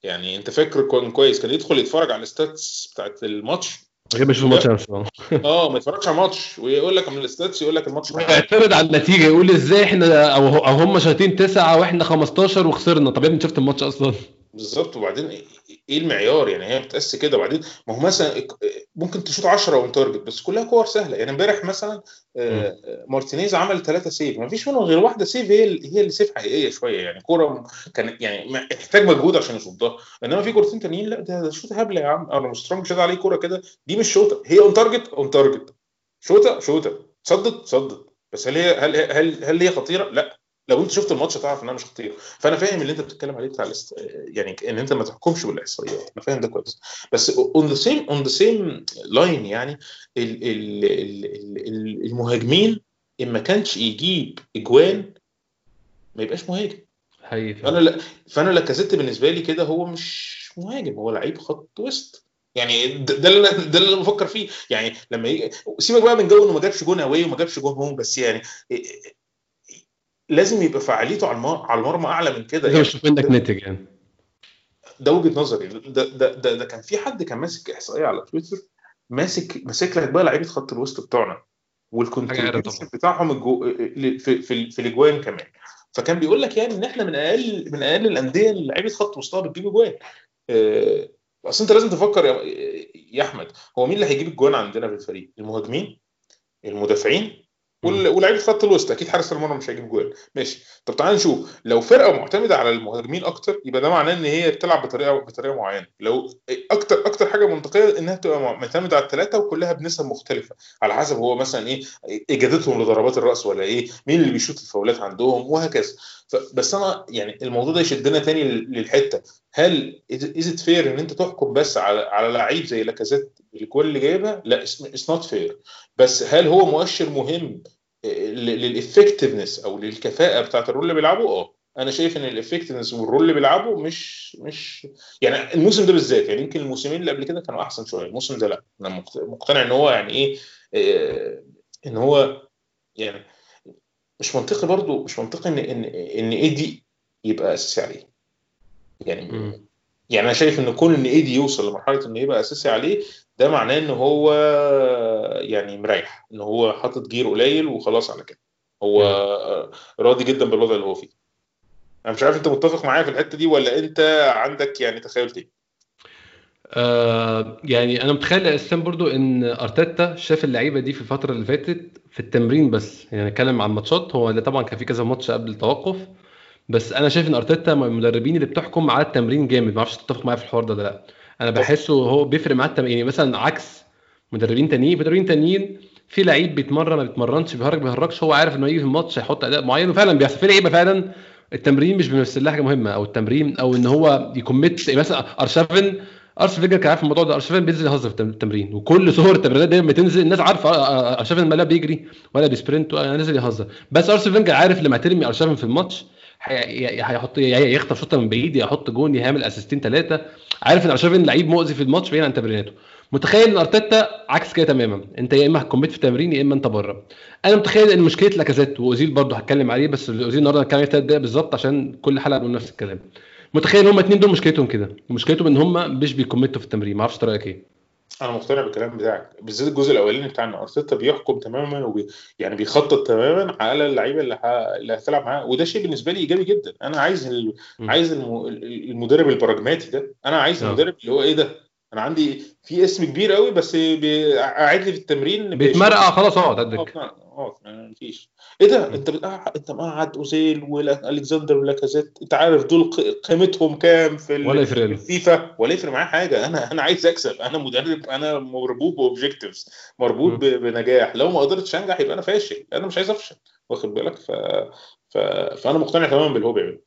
يعني انت فاكر كان كويس كان يدخل يتفرج على ال stats بتاعت الماتش؟ غير بشوف الماتش نفسه. آه ما يتفرجش على الماتش ويقول لك من ال stats يقول لك الماتش. يعترض على النتيجة يقول إزاي إحنا أو أو هم شايطين تسعة وإحنا 15 وخسرنا. طب يا ابني شفت الماتش أصلا؟ بالظبط. وبعدين إيه المعيار؟ يعني هي بتقاس كده. وبعدين ما هو مثلا ممكن تشوط 10 on target بس كلها كور سهلة. يعني امبارح مثلا آه، مارتينيز عمل ثلاثة save ما فيش منهم غير واحدة save هي هي اللي save حقيقية شوية. يعني كورة كان يعني احتاج مجهود عشان يصدها إنما في كورتين تانيين لا ده, ده شوطه هبلة يا عم. ارمسترونج شاط عليه كورة كده. دي مش شوطة. هي on target on target شوطة شوطة. صدت صدت. بس هل هي هل هل هل هي خطيرة؟ لا. لو انت شفت الماتش تعرف إنها مش خطيرة. فأنا فاهم اللي أنت بتتكلم عليه بتاع الاست... يعني إن أنت ما تحكمش بالإحصائيات. أنا فاهم ده كويس. بس on the same on the same line يعني ال... ال... ال... المهاجمين إن ما كانش يجيب إجوان ما يبقاش مهاجم. حقيقي فأنا لا فأنا لاكازيت بالنسبة لي كده هو مش مهاجم هو لعيب خط وسط. يعني ده اللي أنا ده اللي أنا بفكر فيه. يعني لما يجي سيبك بقى من جو إنه ما جابش جون away وما جابش جون home بس يعني لازم يبقى فعاليته على على المرمى أعلى من كده يعني. مش منك ناتج يعني. ده وجهة نظري. ده ده, ده ده كان في حد كان ماسك إحصائية على تويتر ماسك ماسك لك بقى لعيبة خط الوسط بتوعنا وال contribution بتاعهم الجو في في, في الإجوان كمان. فكان بيقول لك يعني إن إحنا من أقل من أقل الأندية اللي لعيبة خط وسطها بتجيب إجوان. آه، أصل أنت لازم تفكر يا, يا أحمد هو مين اللي هيجيب الجوان عندنا في الفريق؟ المهاجمين؟ المدافعين؟ ولاعيبه خط الوسط أكيد حارس المرمى مش هيجيب جول ماشي. طب تعال نشوف. لو فرقة معتمدة على المهاجمين أكتر يبقى ده معناه إن هي بتلعب بطريقه بطريقة معينة. لو أكتر أكتر حاجة منطقية إنها تبقى معتمدة على الثلاثه وكلها بنسب مختلفة. على حسب هو مثلا إيه إجادتهم لضربات الرأس ولا إيه مين اللي بيشوط الفاولات عندهم وهكذا. بس أنا يعني الموضوع ده يشدنا تاني للحتة. هل is it fair إن أنت تحكم بس على على لعيب زي لاكازيت بالجول اللي جايبها؟ لا it's not fair بس هل هو مؤشر مهم لل effectiveness أو للكفاءة بتاعت ال role اللي بيلعبه آه. أنا شايف إن ال effectiveness وال role اللي بيلعبه مش مش يعني الموسم ده بالذات يعني يمكن الموسمين اللي قبل كده كانوا أحسن شوية. الموسم ده لأ. أنا مقتنع إن هو يعني إيه آه، إن هو يعني مش منطقي برضو مش منطقي ان ان إن ايدي يبقى أساسي عليه. يعني. يعني أنا شايف إن كون إن ايدي يوصل لمرحلة انه يبقى أساسي عليه ده معناه إن هو يعني مريح إن هو حاطط جير قليل وخلاص على كده. هو راضي جدا بالوضع اللي هو فيه. أنا مش عارف أنت متفق معايا في الحتة دي ولا أنت عندك يعني تخيل تاني؟ آه يعني أنا متخيل يا إسلام برضو إن أرتيتا شاف اللعيبة دي في الفترة اللي فاتت في التمرين بس. يعني نتكلم عن الماتشات. هو طبعا كان في كذا ماتش قبل التوقف. بس أنا شايف إن أرتيتا من المدربين اللي بتحكم على التمرين جامد. ما أعرفش تتفق معايا في الحوار ده لأ. أنا بحسه هو بيفرق معاه يعني مثلا عكس مدربين تانيين مدربين تانيين في لعيب بيتمرن ما بيتمرنش بيهرج ما بيهرجش هو عارف إنه يجي في الماتش هيحط أداء معين وفعلا بيحصل. في لعيبة فعلا التمرين مش بيمثل لها حاجة مهمة أو التمرين أو إن هو ي commit يعني مثلا ارشافن ارسين فينجر كان عارف الموضوع ده ارشافن بينزل يهزر في التمرين وكل صور التمرينات دايما بتنزل الناس عارفة ارشافن ما لا بيجري ولا بي sprint ولا نازل يهزر. بس ارسين فينجر عارف لما ترمي ارشافن في الماتش هيحط يخطف شوطة من بعيد يحط جون يعمل assist ين ثلاثة عارف إن ارشافين لعيب مؤذي في الماتش بعيد عن تمريناته. متخيل إن أرتيتا عكس كده تماما. أنت يا إما هت compete في التمرين يا إما أنت بره. أنا متخيل إن مشكلة لاكازيت وأوزيل برضه هتكلم عليه بس أوزيل النهارده هنتكلم عليه ثلاث دقايق بالظبط عشان كل حلقة بنقول نفس الكلام. متخيل إن هم الاثنين دول مشكلتهم كده. مشكلتهم إن هم مش بيكمتوا في التمرين. ما أعرفش رايك إيه. أنا مقتنع بالكلام بتاعك بالذات الجزء الأولاني بتاع إن أرتيتا بيحكم تماما وبي يعني بيخطط تماما على اللعيبة اللي ه... اللي هتلعب معاه وده شيء بالنسبة لي إيجابي جدا. أنا عايز ال... عايز الم... المدرب البراجماتي ده. أنا عايز أوه. المدرب اللي هو إيه ده؟ أنا عندي في اسم كبير قوي بس قاعد لي في التمرين بيتمرقع خلاص أقعد قدك آه مفيش إيه ده؟ أنت بتقعد أنت مقعد أوزيل والكسندر ولاكازيت أنت عارف دول قيمتهم كام في ولا يفرق الفيفا ولا يفرق معايا حاجة. أنا أنا عايز أكسب. أنا مدرب أنا مربوط ب objectives مربوط بنجاح. لو ما قدرتش أنجح يبقى أنا فاشل. أنا مش عايز أفشل. واخد بالك؟ ف... ف... فأنا مقتنع تماما باللي هو بيعمله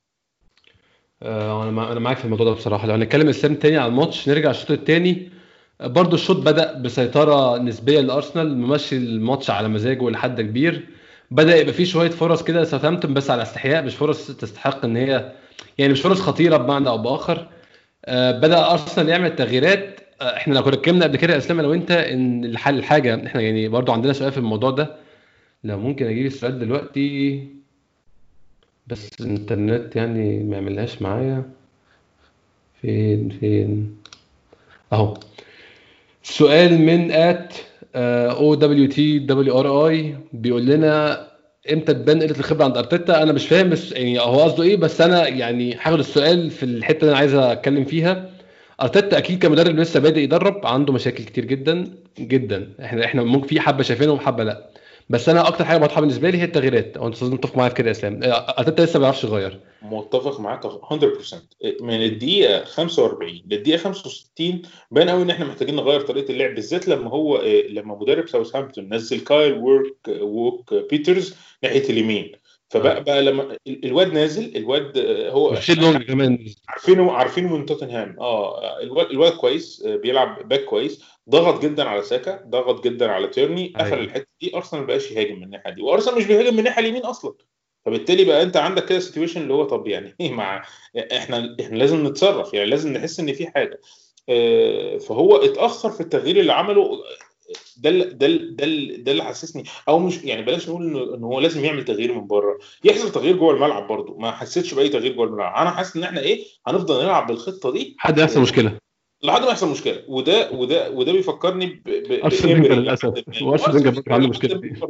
آه أنا معاك في الموضوع ده بصراحة. لو هنتكلم السلم تاني على الماتش نرجع الشوط الثاني برضه الشوط بدأ بسيطرة نسبية لأرسنال ممشي الماتش على مزاجه لحد كبير. بدأ يبقى فيه شوية فرص كده ساوثهامبتون بس على استحياء مش فرص تستحق إن هي يعني مش فرص خطيرة بمعنى أو بآخر. آه بدأ أرسنال يعمل تغييرات. آه إحنا لو كنا اتكلمنا قبل كده إسلام أنا وأنت إن الحل الحاجة إحنا يعني برضو عندنا سؤال في الموضوع ده. لو ممكن أجيب السؤال دلوقتي بس الإنترنت يعني ما يعملهاش معايا. فين فين؟ أهو. سؤال من ات أو دبليو تي دبليو ار اي بيقول لنا إمتى تبان قله الخبرة عند أرتيتا؟ أنا مش فاهم بس يعني هو قصده إيه؟ بس أنا يعني هاخد السؤال في الحتة اللي أنا عايز أتكلم فيها. أرتيتا أكيد كمدرب لسه بادئ يدرب عنده مشاكل كتير جدا جدا. إحنا إحنا ممكن في حبة شايفينهم وحبه لأ. بس أنا أكتر حاجة واضحة بالنسبة لي هي التغييرات. أنت متفق معايا في كده إسلام. ارتيتا لسه ما بيعرفش يغير. متفق معاك 100% من الدقيقة 45 للدقيقة 65 باين قوي إن إحنا محتاجين نغير طريقة اللعب بالذات لما هو لما مدرب ساوثهامبتون نزل كايل ووكر ووكر بيترز ناحية اليمين. فبقى بقى لما الواد نازل الواد هو لون كمان. عارفينه عارفينه من توتنهام. آه الواد الواد كويس بيلعب باك كويس ضغط جدا على ساكا ضغط جدا على تيرني قفل أيوة. الحتة دي. أرسنال ما بقاش يهاجم من الناحية دي وأرسنال مش بيهاجم من الناحية اليمين أصلا. فبالتالي بقى أنت عندك كده سيتويشن اللي هو طب يعني إيه مع إحنا إحنا لازم نتصرف يعني لازم نحس إن في حاجة. آه، فهو اتأخر في التغيير اللي عمله. ده ده ده ده اللي حسسني. أو مش يعني بلاش نقول إن هو لازم يعمل تغيير من بره. يحصل تغيير جوه الملعب برضه. ما حسيتش بأي تغيير جوه الملعب. أنا حاسس إن إحنا إيه؟ هنفضل نلعب بالخطة دي. حد يحصل مشكلة. لحد ما يحصل مشكلة. وده وده وده بيفكرني ب. لحد ما. عنده مشكلة لحد ما.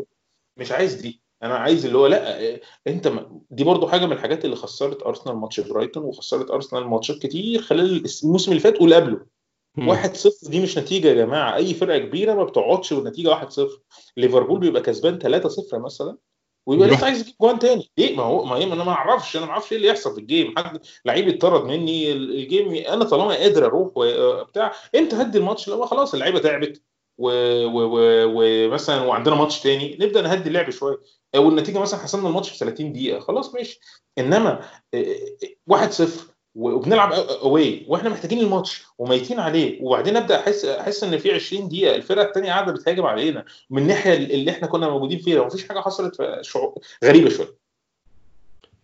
مش عايز دي. أنا عايز اللي هو لأ إيه، أنت ما- دي برضو حاجة من الحاجات اللي خسرت أرسنال ماتش برايتون وخسرت أرسنال ماتشات كتير خلال الموسم اللي فات واللي قبله. 1-0 دي مش نتيجة يا جماعة. أي فرقة كبيرة ما بتقعدش والنتيجه 1-0 ليفربول بيبقى كسبان 3-0 مثلا ويبقى. لسه عايز يجيب جوان تاني. ليه؟ ما هو ما أنا ما أعرفش. أنا ما أعرفش إيه اللي يحصل في ال game. حد لعيب اتطرد مني ال- ال game أنا طالما قادر أروح وبتاع إمتى هدي الماتش. لما خلاص اللعيبة تعبت ومثلا وعندنا ماتش تاني. نبدأ نهدي اللعب شوية. أو النتيجه مثلا حسمنا الماتش في 30 دقيقة. خلاص ماشي. إنما 1-0 وبنلعب away وإحنا محتاجين الماتش ومتنين عليه. وبعدين أبدأ أحس أحس إن في 20 دقيقة الفرقة الثانية قاعدة بتهاجم علينا من الناحية اللي إحنا كنا موجودين فيها. ومفيش حاجة حصلت فشعور غريبة شوية.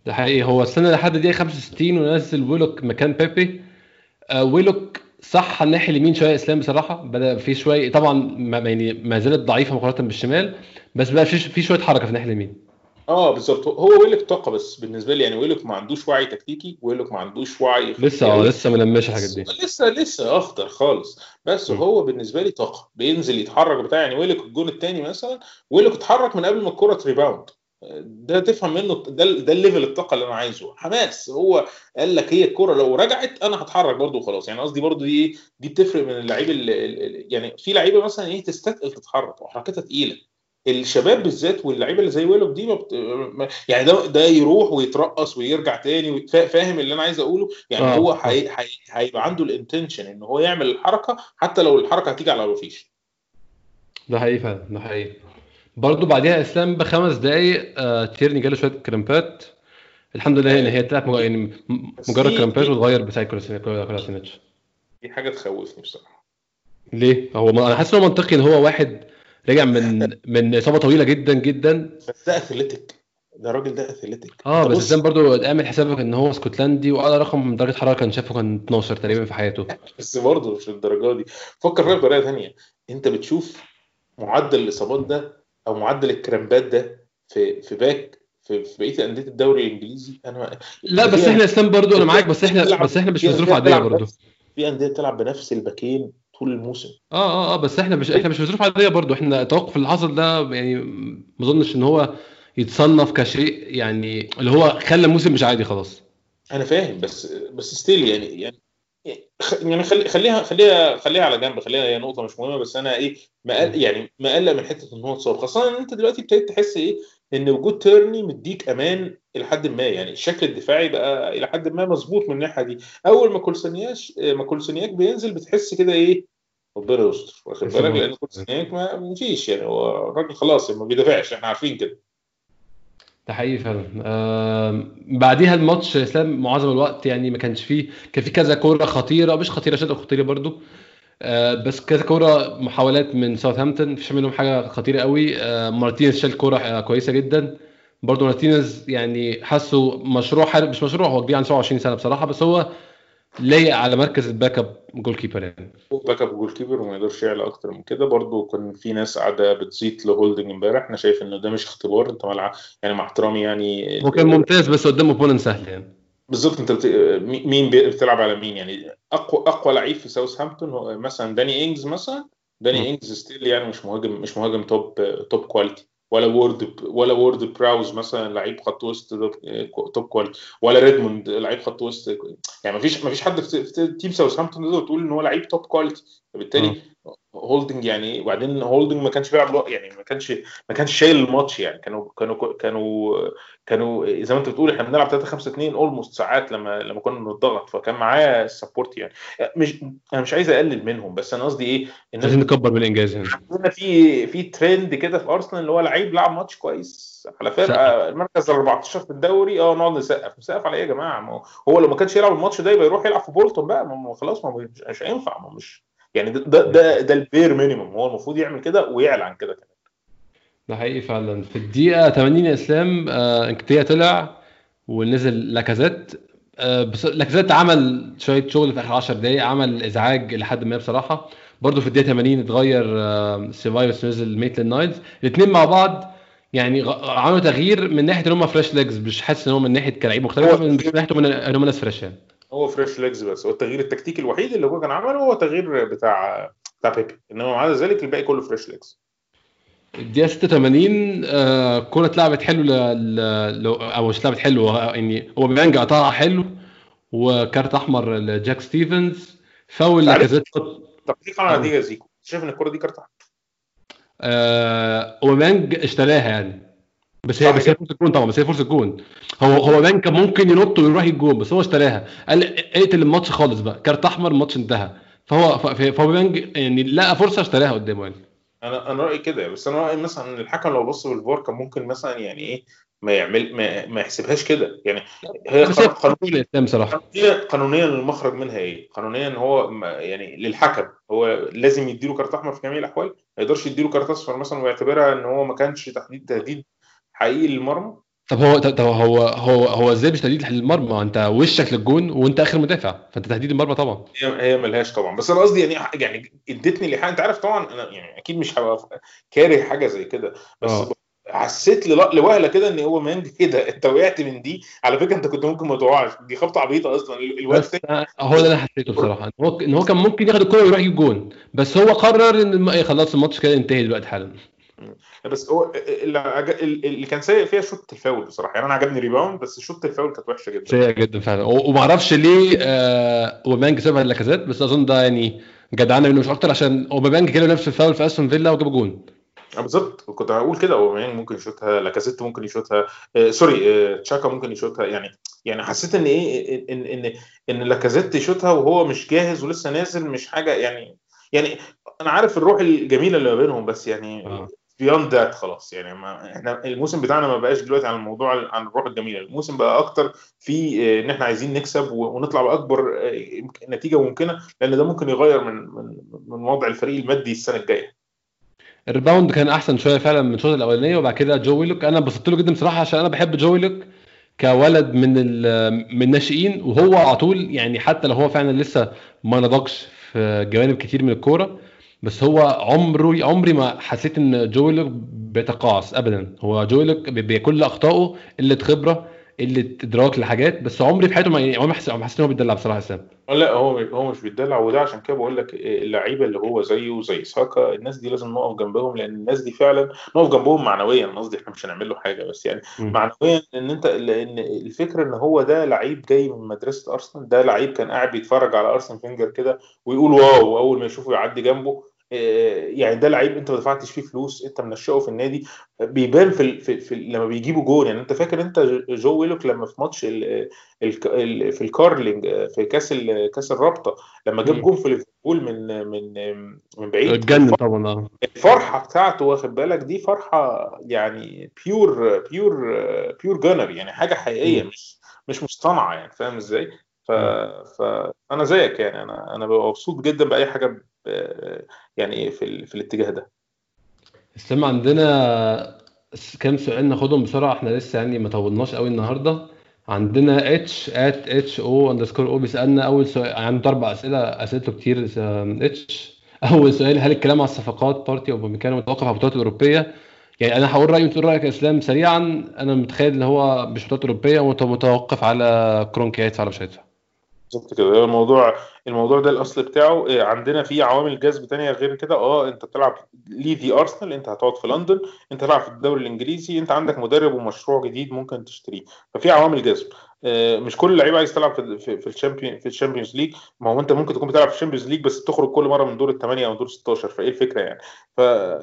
ده حقيقي. هو استنى لحد دقيقة 65 ونزل ويلوك مكان بيبي. آه ويلوك صح الناحيه اليمين شوية إسلام بصراحة. بدأ في شوية طبعا ما يعني ما زالت ضعيفة مقارنة بالشمال. بس بقى في شوية حركة في الناحيه اليمين. آه بالظبط. هو ويلك طاقة بس بالنسبة لي يعني ويلك ما عندوش وعي تكتيكي ويلك ما عندوش وعي لسه آه لسه ما لمش الحاجات دي لسه لسه أخضر خالص. بس م. هو بالنسبة لي طاقة. بينزل يتحرك بتاع يعني ويلك الجون الثاني مثلا ويلك اتحرك من قبل ما الكرة ت rebound. ده تفهم منه ده ده ال level الطاقة اللي أنا عايزه. حماس. هو قال لك هي الكرة لو رجعت أنا هتحرك برده وخلاص. يعني قصدي برده دي دي بتفرق من اللعيب يعني في لعيبة مثلا إيه تستثقل تتحرك وحركتها تقيلة. الشباب بالذات واللعيبة اللي زي ويلوك دي ما بت... ما- يعني ده ده يروح ويترقص ويرجع تاني وي- فا- فاهم اللي أنا عايز أقوله؟ يعني آه، هو آه. هي- هي- هيبقى عنده ال intention إن هو يعمل الحركة حتى لو الحركة هتيجي على المفيش ده حقيقي فعلا ده حقيقي. برضه بعديها إسلام بخمس دقايق آه تيرني جاله شوية cramp ات. الحمد لله إن هي طلعت مج- يعني م- بس مجرد cramp ات واتغير بتاع كولاسينيتش دي حاجة تخوفني بصراحة. ليه؟ هو ما- أنا حاسس إن هو منطقي إن هو واحد رجع من من إصابة طويلة جدا جدا. بس ده athletic. ده الراجل ده athletic. آه بس اسلام برضه اعمل حسابك إن هو اسكتلندي واعلى رقم من درجة حرارة كان شافه كان 12 تقريبا في حياته؟ بس برضه مش للدرجة دي. فكر فيها بطريقة ثانية أنت بتشوف معدل الإصابات ده أو معدل ال cramp ات ده في في back في, في بقية أندية الدوري الإنجليزي؟ أنا لا بس إحنا اسلام برضه أنا معاك بس إحنا بس إحنا مش في ظروف عاديه نفس- في أندية بتلعب بنفس ال back ين طول الموسم. آه آه آه بس إحنا مش إحنا مش ظروف عاديه برضه. إحنا التوقف اللي حصل ده يعني ما أظنش إن هو يتصنف كشيء يعني اللي هو خلى الموسم مش عادي خلاص. أنا فاهم بس بس still يعني يعني يعني خلي خليها خليها خليها على جنب خليها هي نقطة مش مهمة بس أنا إيه مقل يعني مقلق من حتة إن هو اتصاب. خاصة إن أنت دلوقتي ابتديت تحس إيه إن وجود تيرني مديك أمان إلى حد ما يعني الشكل الدفاعي بقى إلى حد ما مظبوط من الناحية دي. أول ما كولسونياش ما كولسونياك بينزل بتحس كده إيه ربنا يستر واخد. بالك؟ لأن كولسونياك ما مفيش يعني هو الراجل خلاص ما بيدافعش إحنا عارفين كده. ده حقيقي فعلا. بعديها الماتش إسلام معظم الوقت يعني ما كانش فيه كان في كذا كورة خطيرة مش خطيرة شد خطيره برضو آه، بس كذا كورة محاولات من ساوثهامبتون مفيش منهم حاجة خطيرة قوي. آه، مارتينيز شال كورة آه، كويسة جدا. برضو مارتينيز يعني حاسه مشروع حارس مش مشروع هو كبير عن 27 سنة بصراحة بس هو لايق على مركز ال back up goalkeeper يعني. back up goalkeeper وما يقدرش يعلى أكتر من كده. برضه كان في ناس قاعدة بتزيط لهولدنج امبارح. أنا شايف إنه ده مش اختبار. أنت ملع... يعني مع احترامي يعني هو كان ممتاز بس قدام opponent سهل يعني. بالظبط. أنت بت... مي- مين بتلعب على مين يعني؟ اقوى أقوى لعيب في ساوثهامبتون هو مثلا داني انجز مثلا. داني انجز still يعني مش مهاجم مش مهاجم top top quality ولا وورد ولا وورد براوز مثلا لعيب خط وسط top quality ولا ريدموند لعيب خط وسط. يعني ما فيش ما فيش حد في team ساوثهامبتون تقدر تقول إن هو لعيب top quality فبالتالي هولدنج يعني وبعدين هولدنج ما كانش بيلعب يعني ما كانش ما كانش شايل الماتش يعني. كانوا كانوا كانوا كانوا زي ما انت بتقول إحنا بنلعب 3 5 2 almost ساعات لما لما كنا بنضغط. فكان معايا ال support يعني. مش أنا مش عايز أقلل منهم بس أنا قصدي إيه؟ الناس عايزين نكبر من الانجاز يعني في في ترند كده في ارسنال اللي هو لعيب لعب ماتش كويس على فرقه المركز ال 14 في الدوري. آه نقعد نسقف نسقف على إيه يا جماعة. هو لو ما كانش يلعب الماتش ده يبقى يروح يلعب في بولتون بقى. ما خلاص ما مش هينفع. ما مش يعني ده ده ده ال bare minimum هو المفروض يعمل كده ويعلى عن كده كمان. ده حقيقي فعلا. في الدقيقة 80 يا إسلام آه انكتيا طلع ونزل لاكازيت. آه بس لاكازيت عمل شوية شغل في آخر 10 دقايق عمل إزعاج لحد ما بصراحة. برضه في الدقيقة 80 اتغير آه سيفايوس نزل ميتلاند نايلز الاثنين مع بعض يعني عملوا تغيير من ناحية إن هم fresh legs مش حاسس إن هم من ناحية كلاعب مختلف من ناحية إن هم ناس fresh يعني. هو fresh legs بس. هو التغيير التكتيكي الوحيد اللي هو كان عمله هو تغيير بتاع بتاع بيبي إنما مع ذلك الباقي كله fresh legs الدقيقة 86 آه اتلعبت حلو ل... ل... أو مش اتلعبت حلو يعني هو أوباميانج قطعها حلو وكارت أحمر لجاك ستيفنز. فاول لاكازيت قناه دي يا زيكو. شايف إن الكوره دي كارت أحمر؟ آه أوباميانج اشتراها يعني. بس هي بس هي فرصة جون طبعا بس هي فرصة جون. هو هو أوبا كان ممكن ينط ويروح الجون بس هو اشتراها. قال اقتل الماتش خالص بقى. كارت أحمر الماتش انتهى. فهو فهو أوباميانج يعني لقى فرصة اشتراها قدامه يعني. أنا أنا رأيي كده. بس أنا رأيي مثلا إن الحكم لو بص بالفار كان ممكن مثلا يعني إيه ما يعمل ما, ما يحسبهاش كده. يعني هي قانونيا صراحة. قانونيا المخرج منها إيه؟ قانونيا هو يعني للحكم. هو لازم يديله كارت أحمر في جميع الأحوال. ما يقدرش يديله كارت أصفر مثلا ويعتبرها إن هو ما كانش تحديد تهديد حقيقي للمرمى؟ طب هو طب هو هو هو إزاي مش تهديد للمرمى؟ أنت وشك للجون وأنت آخر مدافع فأنت تهديد المرمى طبعا. هي هي ملهاش طبعا. بس أنا قصدي يعني يعني ادتني الإيحاء. أنت عارف طبعا أنا يعني أكيد مش هبقى كاره حاجة زي كده. بس أوه. حسيت لوهلة كده إن هو مانج كده. أنت وقعت من دي. على فكرة أنت كنت ممكن ما تقعش. دي خبطة عبيطة أصلا. الوقت هو ده اللي أنا حسيته بصراحة. إن هو إن هو كان ممكن ياخد الكوره ويروح يجيب جون. بس هو قرر إن خلاص الماتش كده انتهي دلوقتي حالا. بس هو اللي, اللي كان سيء فيها شوط الفاول بصراحة. يعني أنا عجبني rebound بس شوط الفاول كانت وحشة جدا. سيء جدا فعلا. وما أعرفش ليه آه أوباميانج سابها لاكازيت بس أظن ده يعني جدعانه منه مش أكتر عشان أوباميانج كده نفس الفاول في أستون فيلا وجاب جون. بالظبط. كنت هقول كده أوباميانج ممكن يشوتها لاكازيت ممكن يشوتها آه sorry آه تشاكا ممكن يشوتها يعني يعني حسيت إن إيه ان ان ان لاكازيت يشوتها وهو مش جاهز ولسه نازل مش حاجة يعني يعني أنا عارف الروح الجميلة اللي ما بينهم بس يعني آه. Beyond that خلاص. يعني ما إحنا الموسم بتاعنا ما بقاش دلوقتي عن الموضوع عن الروح الجميلة. الموسم بقى أكتر في إن إحنا عايزين نكسب ونطلع بأكبر نتيجة ممكنة لأن ده ممكن يغير من من من وضع الفريق المادي السنة الجاية. ال rebound كان أحسن شوية فعلا من الشوط الأولانية وبعد كده جو ويلوك أنا انبسطت له جدا بصراحة عشان أنا بحب جو ويلوك كولد من من الناشئين وهو على طول يعني حتى لو هو فعلا لسه ما نضجش في جوانب كتير من الكورة بس هو عمري عمري ما حسيت إن جويلك بيتقاعس ابدا. هو جويلك بكل أخطائه قلة خبرة قلة إدراك لحاجات بس عمري في حياته ما عمري ما حسيت إن هو بيتدلع بصراحة اسلام لا هو هو مش بيتدلع وده عشان كده بقول لك اللعيبة اللي هو زيه زي ساكا الناس دي لازم نقف جنبهم لأن الناس دي فعلا نقف جنبهم معنويا. قصدي إحنا مش هنعمل له حاجة بس يعني م. معنويا إن أنت لأن الفكرة إن هو ده لعيب جاي من مدرسة أرسنال ده لعيب كان قاعد بيتفرج على ارسن فينجر كده ويقول wow اول ما يشوفه يعدي جنبه آه، يعني ده لعيب انت ما دفعتش فيه فلوس انت منشئه في النادي. بيبان في, في, في لما بيجيبوا جون يعني انت فاكر انت جو ويلوك لما في ماتش ال ال ال في الكارلينج آه، في كاس كاس الرابطة لما جاب جون في ليفربول من من من بعيد. اتجنن طبعا آه. الفرحة بتاعته واخد بالك؟ دي فرحة يعني pure pure pure joy يعني حاجة حقيقية مش مش مصطنعة يعني فاهم إزاي؟ ف... فانا زيك يعني أنا أنا ببقى مبسوط جدا بأي حاجة يعني في. في الاتجاه ده. اسلام عندنا كام سؤال ناخدهم بسرعة. إحنا لسه يعني ما طولناش قوي النهارده. عندنا H at H O underscore O بيسألنا أول سؤال. عنده أربع أسئلة أسئلته كتير H أول سؤال هل الكلام على الصفقات بارتي أوباميكانو متوقف على البطولات الأوروبية؟ يعني أنا هقول رأيي وتقول رأيك يا إسلام سريعا. أنا متخيل إن هو مش بطولات اوروبيه ومتوقف على كرونكيات على مش هيدفع بالظبط كده. الموضوع الموضوع ده الأصل بتاعه. إيه، عندنا في عوامل جذب تانية غير كده. آه أنت بتلعب ليدي أرسنال أنت هتقعد في لندن أنت هتلعب في الدوري الإنجليزي أنت عندك مدرب ومشروع جديد ممكن تشتريه. ففي عوامل جذب. آه، مش كل اللعيبة عايز تلعب في ال Champion في ال Champions League. ما هو أنت ممكن تكون بتلعب في ال Champions League بس بتخرج كل مرة من دور الثمانيه أو دور 16 فإيه الفكرة يعني.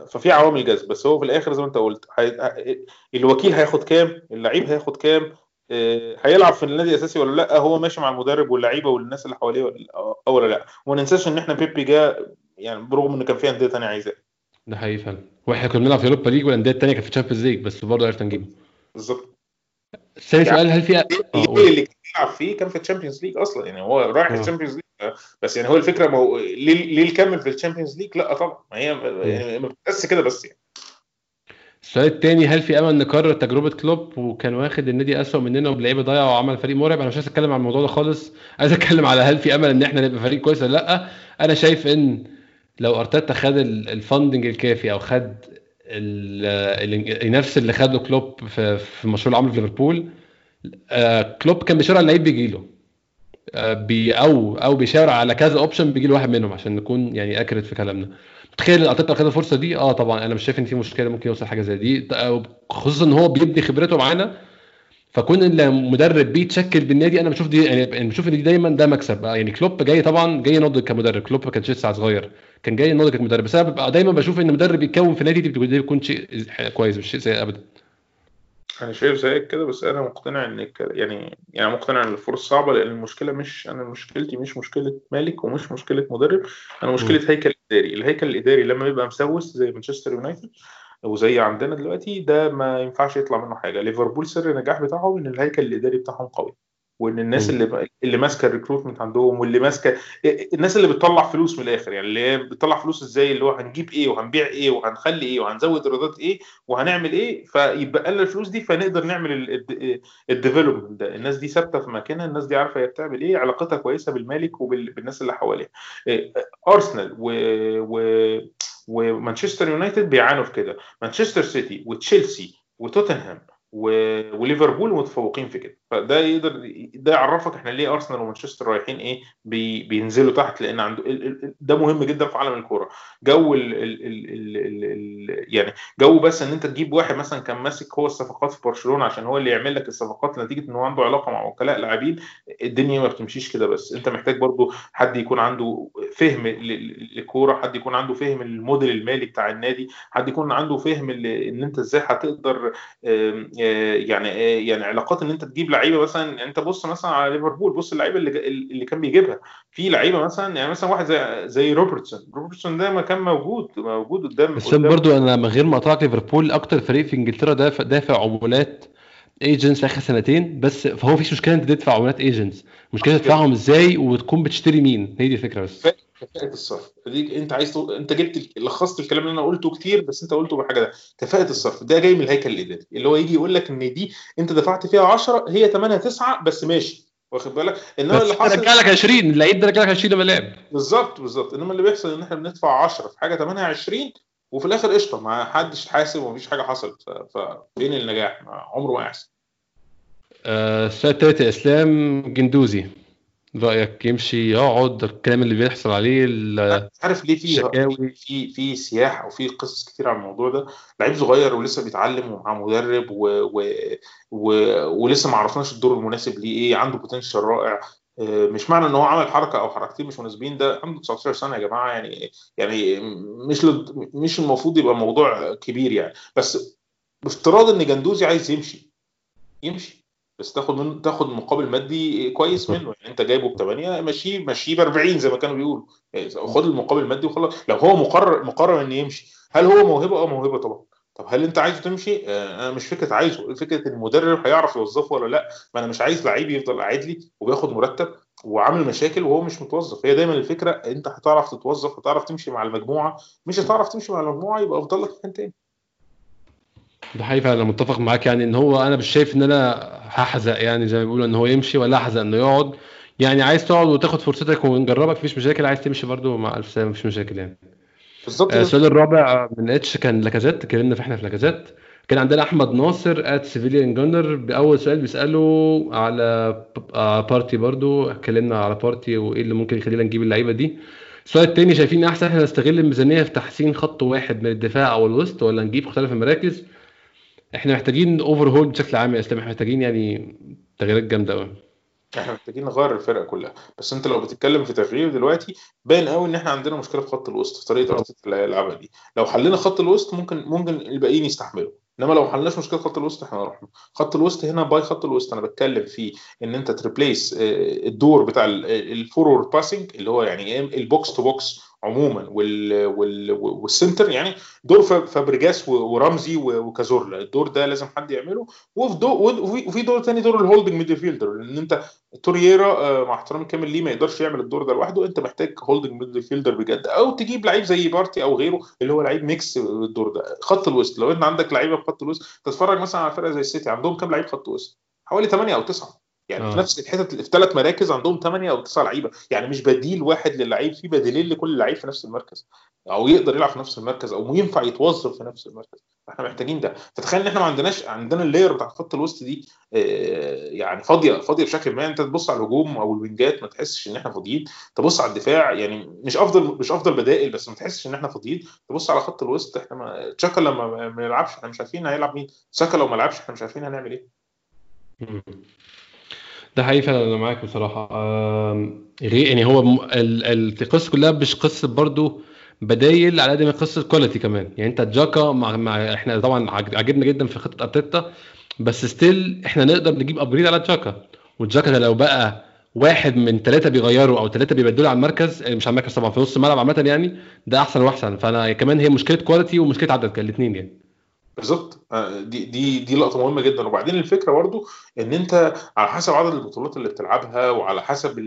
ففي عوامل جذب. بس هو في الآخر زي ما أنت قلت هي... الوكيل هياخد كام؟ اللعيب هياخد كام؟ هيلعب في النادي الأساسي ولا لأ؟ هو ماشي مع المدرب واللعيبة والناس اللي حواليه ولا, لأ؟ وما ننساش إن إحنا بيبي جاء يعني برغم إن كان في أندية ثانية عايزاه. ده حقيقي فعلا. وإحنا كنا بنلعب في Europa League والأندية الثانية كانت في Champions League بس برضه عرفنا نجيبه. بالظبط. ثاني يعني سؤال هل في آه اللي كان بيلعب فيه كان في ال Champions League أصلا يعني هو رايح ال Champions League بس يعني هو الفكرة ما هو ليه ليه الكمل في ال Champions League لأ طبعا. ما هي يعني بس كده بس يعني. السؤال الثاني هل في أمل نكرر تجربة كلوب وكان واخد النادي اسوء مننا وبلعيبة ضايع وعمل فريق مرعب؟ أنا مش عايز أتكلم عن الموضوع ده خالص. عايز أتكلم على هل في أمل إن إحنا نبقى فريق كويس ولا لأ. أنا شايف إن لو أرتيتا خد ال funding الكافي أو خد نفس اللي خده كلوب في, في مشروع العمل في ليفربول آه، كلوب كان بيشاور على اللعيب بيجي له آه، أو أو بيشاور على كذا option بيجي له واحد منهم عشان نكون يعني accurate في كلامنا. متخيل أرتيتا خد الفرصة دي آه طبعا أنا مش شايف إن في مشكلة ممكن يوصل حاجة زي دي. خصوصا إن هو بيبني خبرته معانا فكون المدرب بيتشكل بالنادي أنا بشوف دي يعني بشوف إن دي دايما ده مكسب. يعني كلوب جاي طبعا جاي ناضج كمدرب. كلوب ما كانش لسه صغير كان جاي ناضج كمدرب. بس أنا دايما بشوف إن مدرب يتكون في نادي دي بيكون شيء كويس مش شيء سيء ابدا. أنا شايف زيك كده بس أنا مقتنع إن يعني يعني مقتنع إن الفرص صعبة لأن المشكلة مش أنا مشكلتي مش مشكلة مالك ومش مشكلة مدرب أنا مشكلة هيكل اداري الهيكل الإداري لما يبقى مسوس زي مانشستر يونايتد وزي عندنا دلوقتي ده ما ينفعش يطلع منه حاجة. ليفربول سر النجاح بتاعهم إن الهيكل الإداري بتاعهم قوي. وإن الناس اللي اللي ماسكة ال recruitment عندهم واللي ماسكة الناس اللي بتطلع فلوس من الآخر يعني اللي هي بتطلع فلوس إزاي؟ اللي هو هنجيب إيه وهنبيع إيه وهنخلي إيه وهنزود إيرادات إيه وهنعمل إيه؟ فيبقى لنا الفلوس دي فنقدر نعمل ال development ده. الناس دي ثابتة في مكانها الناس دي عارفة هي بتعمل إيه علاقتها كويسة بالمالك وبالناس اللي حواليها. إيه، ارسنال و, و... ومانشستر يونايتد بيعانوا في كده. مانشستر سيتي وتشيلسي وتوتنهام وليفربول متفوقين في كده. فده يقدر ده يعرفك إحنا ليه أرسنال ومانشستر رايحين إيه بي بينزلوا تحت لأن عنده ده مهم جدا في عالم الكورة. جو ال ال ال ال ال يعني جو بس إن أنت تجيب واحد مثلا كان ماسك هو الصفقات في برشلونة عشان هو اللي يعمل لك الصفقات نتيجه ان هو عنده علاقة مع وكلاء لاعبين الدنيا ما بتمشيش كده بس. أنت محتاج برضو حد يكون عنده فهم للكورة حد يكون عنده فهم الموديل المالي بتاع النادي حد يكون عنده فهم إن أنت إزاي هتقدر يعني يعني علاقات إن أنت تجيب لعيبة مثلا أنت بص مثلا على ليفربول بص اللعيبة اللي اللي كان بيجيبها. في لعيبة مثلا يعني مثلا واحد زي زي روبرتسون. روبرتسون ده ما كان موجود موجود قدام بس برضو أنا من غير ما اقطعك ليفربول أكتر فريق في إنجلترا دافع دافع عمولات agents آخر سنتين بس فهو مفيش مشكلة أنت تدفع عمولات agents مشكلة تدفعهم إزاي وتكون بتشتري مين؟ هي دي الفكرة بس. كفاءة الصرف. دي أنت عايز تقول... أنت جبت لخصت الكلام اللي أنا قلته كتير بس أنت قلته بحاجة ده كفاءة الصرف. ده جاي من الهيكل الإداري. اللي هو يجي يقول لك إن دي أنت دفعت فيها 10 هي ثمنها 9 بس ماشي. واخد بالك؟ إنما اللي حصل رجع لك 20 اللعيب ده رجع لك 20 لما لعب. بالظبط بالظبط. إنما اللي بيحصل إن إحنا بندفع 10 في حاجة ثمنها 20 وفي الآخر قشطة ما حدش حاسب ومفيش حاجة حصلت. ففين النجاح؟ عمره ما يحصل آه، السؤال الثالث إسلام جندوزي. رأيك يمشي يقعد الكلام اللي بيحصل عليه عارف ليه في في في سياح أو في قصص كتير عن الموضوع ده. لعيب صغير ولسه بيتعلم ومع مدرب و... و... و... ولسه ما عرفناش الدور المناسب ليه إيه عنده بوتنشال رائع. آه، مش معنى إن هو عمل حركة أو حركتين مش مناسبين ده عنده 19 سنة يا جماعة يعني يعني مش مش المفروض يبقى موضوع كبير يعني. بس بافتراض إن جندوزي عايز يمشي يمشي. بس تاخد منه تاخد مقابل مادي كويس منه. يعني انت جايبه ب 8 مشيه مشيه ب 40 زي ما كانوا بيقولوا. يعني خد المقابل المادي وخلاص. لو هو مقرر مقرر ان يمشي. هل هو موهبة؟ آه موهبة طبعا. طب هل أنت عايزه تمشي؟ آه أنا مش فكرة عايزه. فكرة المدرب هيعرف يوظفه ولا لأ. ما أنا مش عايز لعيب يفضل قاعد لي وبياخد مرتب وعامل مشاكل وهو مش متوظف. هي دايما الفكرة أنت هتعرف تتوظف وتعرف تمشي مع المجموعة. مش هتعرف تمشي مع المجموعة يبقى أفضل لك مكان تاني. ده حقيقي فعلا متفق معاك يعني إن هو أنا مش شايف إن أنا هحزق يعني زي ما بيقولوا إن هو يمشي ولا أحزق إنه يقعد. يعني عايز تقعد وتاخد فرصتك ونجربك مفيش مشاكل. عايز تمشي برده مع ألف سلامة مفيش مشاكل يعني. بالظبط. آه، السؤال الرابع من إتش كان لاكازيت اتكلمنا إحنا في لاكازيت. كان عندنا أحمد ناصر at Civilian Gunner بأول سؤال بيسأله على بارتي برضو اتكلمنا على بارتي وإيه اللي ممكن يخلينا نجيب اللعيبة دي. السؤال الثاني شايفين أحسن إحنا نستغل الميزانية في تحسين خط واحد من الدفاع أو الوسط ولا نجيب مختلف المراكز؟ إحنا محتاجين overhaul بشكل عام يا اسلام إحنا محتاجين يعني تغييرات جامدة قوي إحنا محتاجين نغير الفرقة كلها. بس أنت لو بتتكلم في تغيير دلوقتي باين قوي إن إحنا عندنا مشكلة في خط الوسط في طريقة ارتيتا اللي هيلعبها دي. لو حلينا خط الوسط ممكن ممكن الباقيين يستحملوا. إنما لو ما حلناش مشكله خط الوسط إحنا رحنا خط الوسط هنا باي خط الوسط أنا بتكلم في إن أنت ت replace الدور بتاع ال forward passing اللي هو يعني ال box to box عموما وال وال وال center يعني دور فابريجاس ورمزي وكازورلا الدور ده لازم حد يعمله. وفي دور وفي دور تاني دور ال holding midfielder لأن أنت تورييرا مع احترامي الكامل ليه ما يقدرش يعمل الدور ده لوحده. أنت محتاج holding midfielder بجد. أو تجيب لعيب زي بارتي أو غيره اللي هو لعيب mix الدور ده. خط الوسط. لو أنت عندك لعيبة في خط الوسط تتفرج مثلا على فرقة زي السيتي. عندهم كام لعيب خط وسط؟ حوالي 8 أو 9 يعني آه. في نفس الحتت في ثلاث مراكز عندهم ثمانيه أو تسعه لعيبة. يعني مش بديل واحد للعيب في بديلين لكل لعيب في نفس المركز. أو يقدر يلعب في نفس المركز أو ينفع يتوظف في نفس المركز. إحنا محتاجين ده. فتخيل إن إحنا ما عندناش عندنا ال layer بتاع خط الوسط دي يعني فاضية فاضية بشكل ما. أنت تبص على الهجوم أو الوينجات ما تحسش إن إحنا فاضيين. تبص على الدفاع يعني مش أفضل مش أفضل بدائل بس ما تحسش إن إحنا فاضيين. تبص على خط الوسط إحنا ما تشاكا لما ما يلعبش إحنا مش عارفين هيلعب مين. تشاكا لو ما لعبش إحنا مش عارفين هنعمل إيه. ده حقيقي فعلا أنا معاك بصراحة. غير يعني هو القصة كلها مش قصة برضو بدايل على قد ما قصة كواليتي كمان. يعني أنت جاكا مع, مع إحنا طبعا عجبنا جدا في خطة أرتيتا بس still إحنا نقدر نجيب upgrade على جاكا. وجاكا لو بقى واحد من ثلاثة بيغيروا أو ثلاثة بيبدلوا على المركز مش على المركز طبعا في نص الملعب عامة يعني ده أحسن وأحسن. فأنا كمان هي مشكلة quality ومشكلة عدد الاثنين يعني. بالظبط. دي دي دي لقطة مهمة جدا. وبعدين الفكرة برضو إن أنت على حسب عدد البطولات اللي بتلعبها وعلى حسب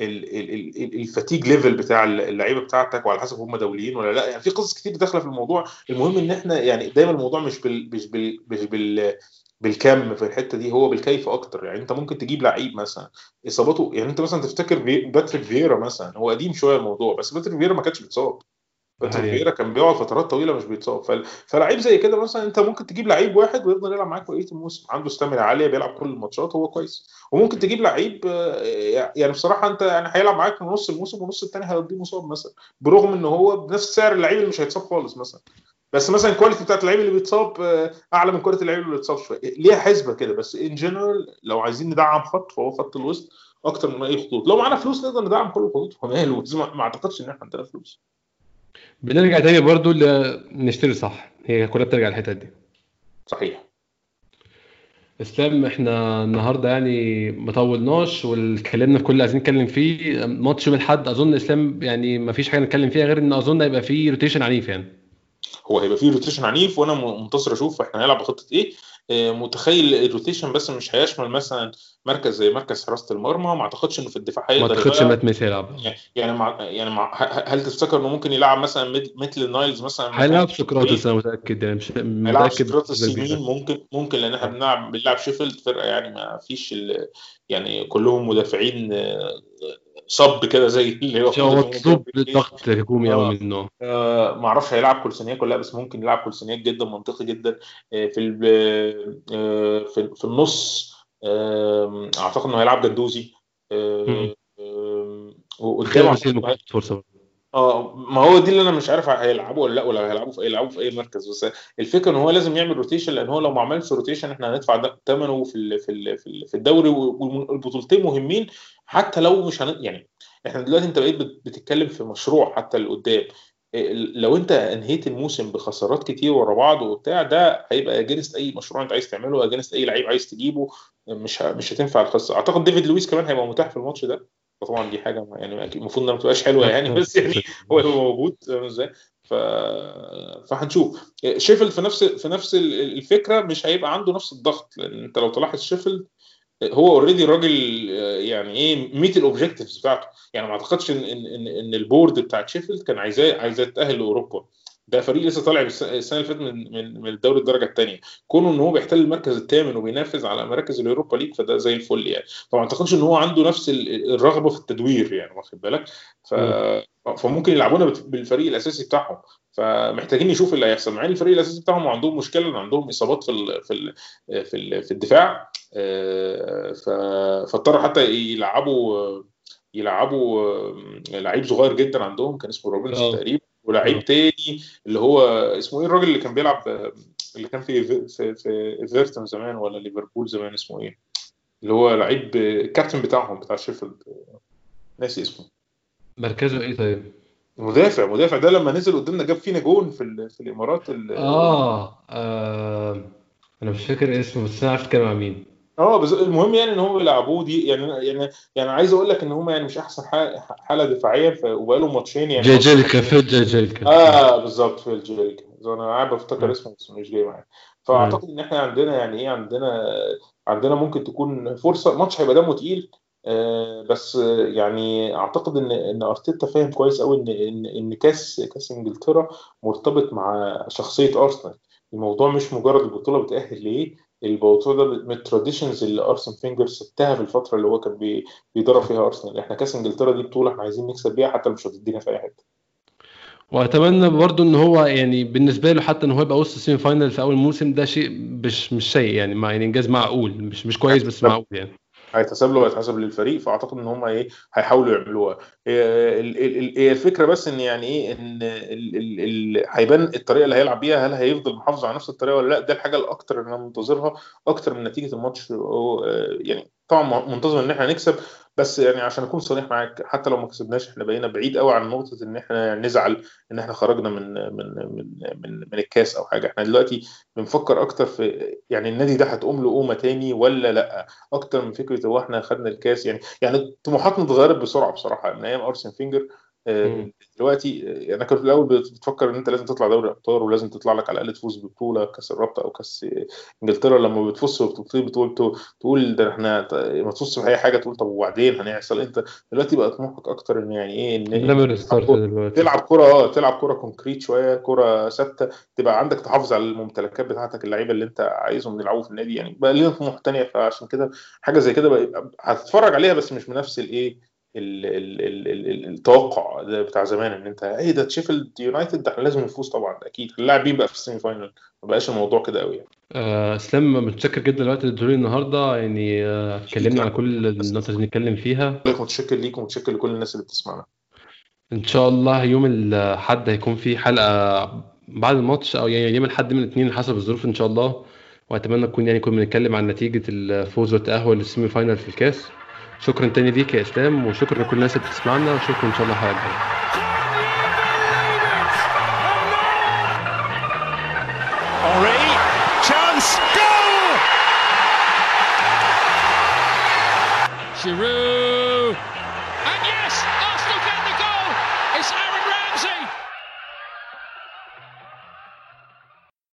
ال fatigue level بتاع اللعيبة بتاعتك وعلى حسب هم دوليين ولا لأ. يعني في قصص كتير داخله في الموضوع. المهم إن إحنا يعني دايما الموضوع مش بال مش بال مش بال بالكم في الحتة دي. هو بالكيف أكتر. يعني أنت ممكن تجيب لعيب مثلا اصابته يعني أنت مثلا تفتكر باتريك فييرا مثلا. هو قديم شوية الموضوع بس باتريك فييرا ما كانش بيتصاب باتريك فييرا كان بيقعد فترات طويلة مش بيتصاب. فل... فلعيب زي كده مثلا أنت ممكن تجيب لعيب واحد ويفضل يلعب معاك بقية الموسم. عنده stamina عالية بيلعب كل الماتشات هو كويس. وممكن تجيب لعيب يعني بصراحة أنت يعني هيلعب معاك من نص الموسم والنص الثاني هيوديه مصاب مثلا. برغم إن هو بنفس سعر اللعيب اللي مش هيتصاب خالص مثلا. بس مثلا ال quality بتاعت اللعيب اللي بيتصاب أعلى من quality اللعيب اللي بيتصاب شوية. ليها حسبة كده. بس in general لو عايزين ندعم خط فهو خط الوسط أكتر من أي خطوط. لو معانا فلوس نقدر ندعم كل الخطوط وماله ما أعتقدش إن إحنا عندنا فلوس. بنرجع تاني برضو نشتري صح. هي كلها بترجع الحتت دي. صحيح. إسلام إحنا النهارده يعني ما طولناش واتكلمنا في كل اللي عايزين نتكلم فيه. ماتش يوم الاحد أظن إسلام يعني ما فيش حاجة نتكلم فيها غير إن أظن هيبقى فيه rotation عنيف يعني. هو هيبقى فيه rotation عنيف وأنا منتظر أشوف إحنا هنلعب بخطة إيه. متخيل ال rotation بس مش هيشمل مثلا مركز زي مركز حراسة المرمى ما أعتقدش إنه في الدفاع هيقدر ما اعتقدش مات يلعب يعني مع يعني مع هل تفتكر إنه ممكن يلعب مثلا ميتلاند نايلز مثلا هيلعب سقراطس أنا متأكد يعني مش متأكد سقراطس يمين ممكن ممكن لأن إحنا بنلعب بنلعب شيفيلد فرقة يعني ما فيش يعني كلهم مدافعين صب كده زي اللي هو مطلوب ضغط هجومي قوي منه. آه ما أعرفش هيلعب كولسينياك ولا لأ بس ممكن يلعب كولسينياك جدا منطقي جدا. آه في آه في, في النص آه أعتقد إنه هيلعب جندوزي. آه وقدامه فرصة. آه ما هو دي اللي أنا مش عارف هيلعبوا ولا لأ ولا هيلعبوا في هيلعبوا في أي مركز. بس الفكرة إن هو لازم يعمل rotation لأن هو لو ما عملش rotation إحنا هندفع ثمنه في ال في ال في الدوري والبطولتين مهمين حتى لو مش هن... يعني إحنا دلوقتي أنت بقيت بتتكلم في مشروع حتى لقدام. لو أنت أنهيت الموسم بخسارات كتير ورا بعض وبتاع ده هيبقى against أي مشروع أنت عايز تعمله against أي لعيب عايز تجيبه مش. مش هتنفع الخساره أعتقد ديفيد لويس كمان هيبقى متاح في الماتش ده. طبعا دي حاجة يعني المفروض إنها ما تبقاش حلوة يعني بس يعني هو هو موجود إزاي؟ ف... فهنشوف. شيفيلد في نفس في نفس الفكرة مش هيبقى عنده نفس الضغط لأن أنت لو تلاحظ شيفيلد هو already راجل يعني إيه met ال objectives بتاعته. يعني ما أعتقدش ان ان ان ال board بتاعت شيفيلد كان عايزاه عايزاه تاهل لأوروبا. ده فريق لسه طالع الس- السنة اللي فاتت من من من الدوري الدرجة الثانية كونه إن هو بيحتل المركز الثامن وبينافس على مراكز اليوروبا ليج فده زي الفل يعني. فما أعتقدش إن هو عنده نفس ال- الرغبة في التدوير يعني واخد بالك؟ ف... فممكن يلعبونا بالفريق الأساسي بتاعهم. فمحتاجين نشوف اللي هيحصل. مع الفريق الأساسي بتاعهم عندهم مشكلة ان عندهم إصابات في ال... في ال... في, ال... في الدفاع آه، ف... فاضطروا حتى يلعبوا يلعبوا لعيب صغير جدا عندهم كان اسمه روبنز آه. تقريبا. ولعيب تاني اللي هو اسمه إيه الراجل اللي كان بيلعب آه، اللي كان في في في إيفرتون زمان ولا ليفربول زمان اسمه إيه؟ اللي هو لعيب آه، الكابتن بتاعهم بتاع شيفيلد. آه، ناسي اسمه. مركزه إيه طيب؟ مدافع مدافع. ده لما نزل قدامنا جاب فينا جون في في الإمارات ال- آه, آه. أنا مش فاكر اسمه بس أنا عارف اتكلم عن مين. آه بس المهم يعني إن هم بيلعبوه دي يعني يعني يعني عايز أقول لك إن هم يعني مش أحسن حالة دفاعيا ف- وبقالهم ماتشين يعني. جيجيلكا فيل جيجيلكا آه بالظبط فيل جيجيلكا أنا قاعد بفتكر. اسمه بس مش جاي معايا. فأعتقد إن إحنا عندنا يعني إيه عندنا عندنا ممكن تكون فرصة ماتش هيبقى دمه تقيل. آه بس يعني أعتقد إن إن أرتيتا فاهم كويس قوي إن إن إن كاس كاس إنجلترا مرتبط مع شخصية أرسنال. الموضوع مش مجرد البطولة بتأهل ليه ده من ال traditions اللي أرسن فينجر سبتها في الفترة اللي هو كان بي- بيدرب فيها أرسنال. إحنا كأس إنجلترا دي بطولة إحنا عايزين نكسب بيها حتى مش هتدينا في أي حتة. وأتمنى برضو إن هو يعني بالنسبة له حتى إن هو يبقى وصل ال semi final في أول موسم ده شيء مش مش شيء يعني مع يعني إنجاز معقول مش مش كويس بس معقول يعني. هيتحسب له وهيتحسب للفريق فأعتقد إن هم إيه هيحاولوا يعملوها. هي ال- ال- ال- هي الفكرة بس إن يعني إيه إن هيبان الطريقة اللي هيلعب بيها هل هيفضل محافظ على نفس الطريقة ولا لأ؟ ده الحاجة الأكتر اللي أنا منتظرها أكتر من نتيجة الماتش يعني طبعا منتظر إن إحنا نكسب بس يعني عشان أكون صريح معاك حتى لو ما كسبناش إحنا بقينا بعيد قوي عن نقطة إن إحنا نزعل إن إحنا خرجنا من من من من, من الكاس أو حاجة إحنا دلوقتي بنفكر أكتر في يعني النادي ده هتقوم له قومة تاني ولا لأ أكتر من فكرة هو إحنا خدنا الكاس يعني يعني طموحاتنا اتغيرت بسرعة بصراحة من أيام أرسن فينجر. دلوقتي آه، أنا كنت في الأول بتفكر إن أنت لازم تطلع دوري أبطال ولازم تطلع لك على الأقل تفوز ببطولة كأس الرابطة أو كأس إنجلترا. لما بتفوز بتقول تقول ده إحنا ما تفوزش في اي حاجة تقول طب وبعدين هنحصل انت دلوقتي بقى طموحك أكتر إن يعني إيه إن تلعب كرة آه تلعب كرة concrete شوية كرة ثابتة تبقى عندك تحافظ على الممتلكات بتاعتك اللعيبة اللي أنت عايزهم يلعبوا في النادي. يعني بقى لينا طموح تانية فعشان كده حاجة زي كده هتتفرج عليها بس مش بنفس الإيه ال- ال- ال- ال- ال- التوقع ده بتاع زمان إن أنت إيه ده شيفيلد يونايتد؟ ده إحنا لازم نفوز طبعا أكيد. اللاعبين بقى في ال semi final ما بقاش الموضوع كده قوي يعني. آه، اسلام متشكر جدا للوقت اللي اديتهولي النهارده. يعني آه، اتكلمنا على كل النقط اللي نتكلم فيها. متشكر ليك ومتشكر لكل الناس اللي بتسمعنا. إن شاء الله يوم الأحد هيكون في حلقة بعد الماتش أو يعني يوم الأحد من الاثنين حسب الظروف إن شاء الله. وأتمنى نكون يعني كنا بنتكلم عن نتيجة الفوز والتأهل للسيمي فاينل في الكاس. شكرا تاني ليك يا إسلام وشكرا لكل الناس اللي بتسمعنا وشكرا إن شاء الله الحلقة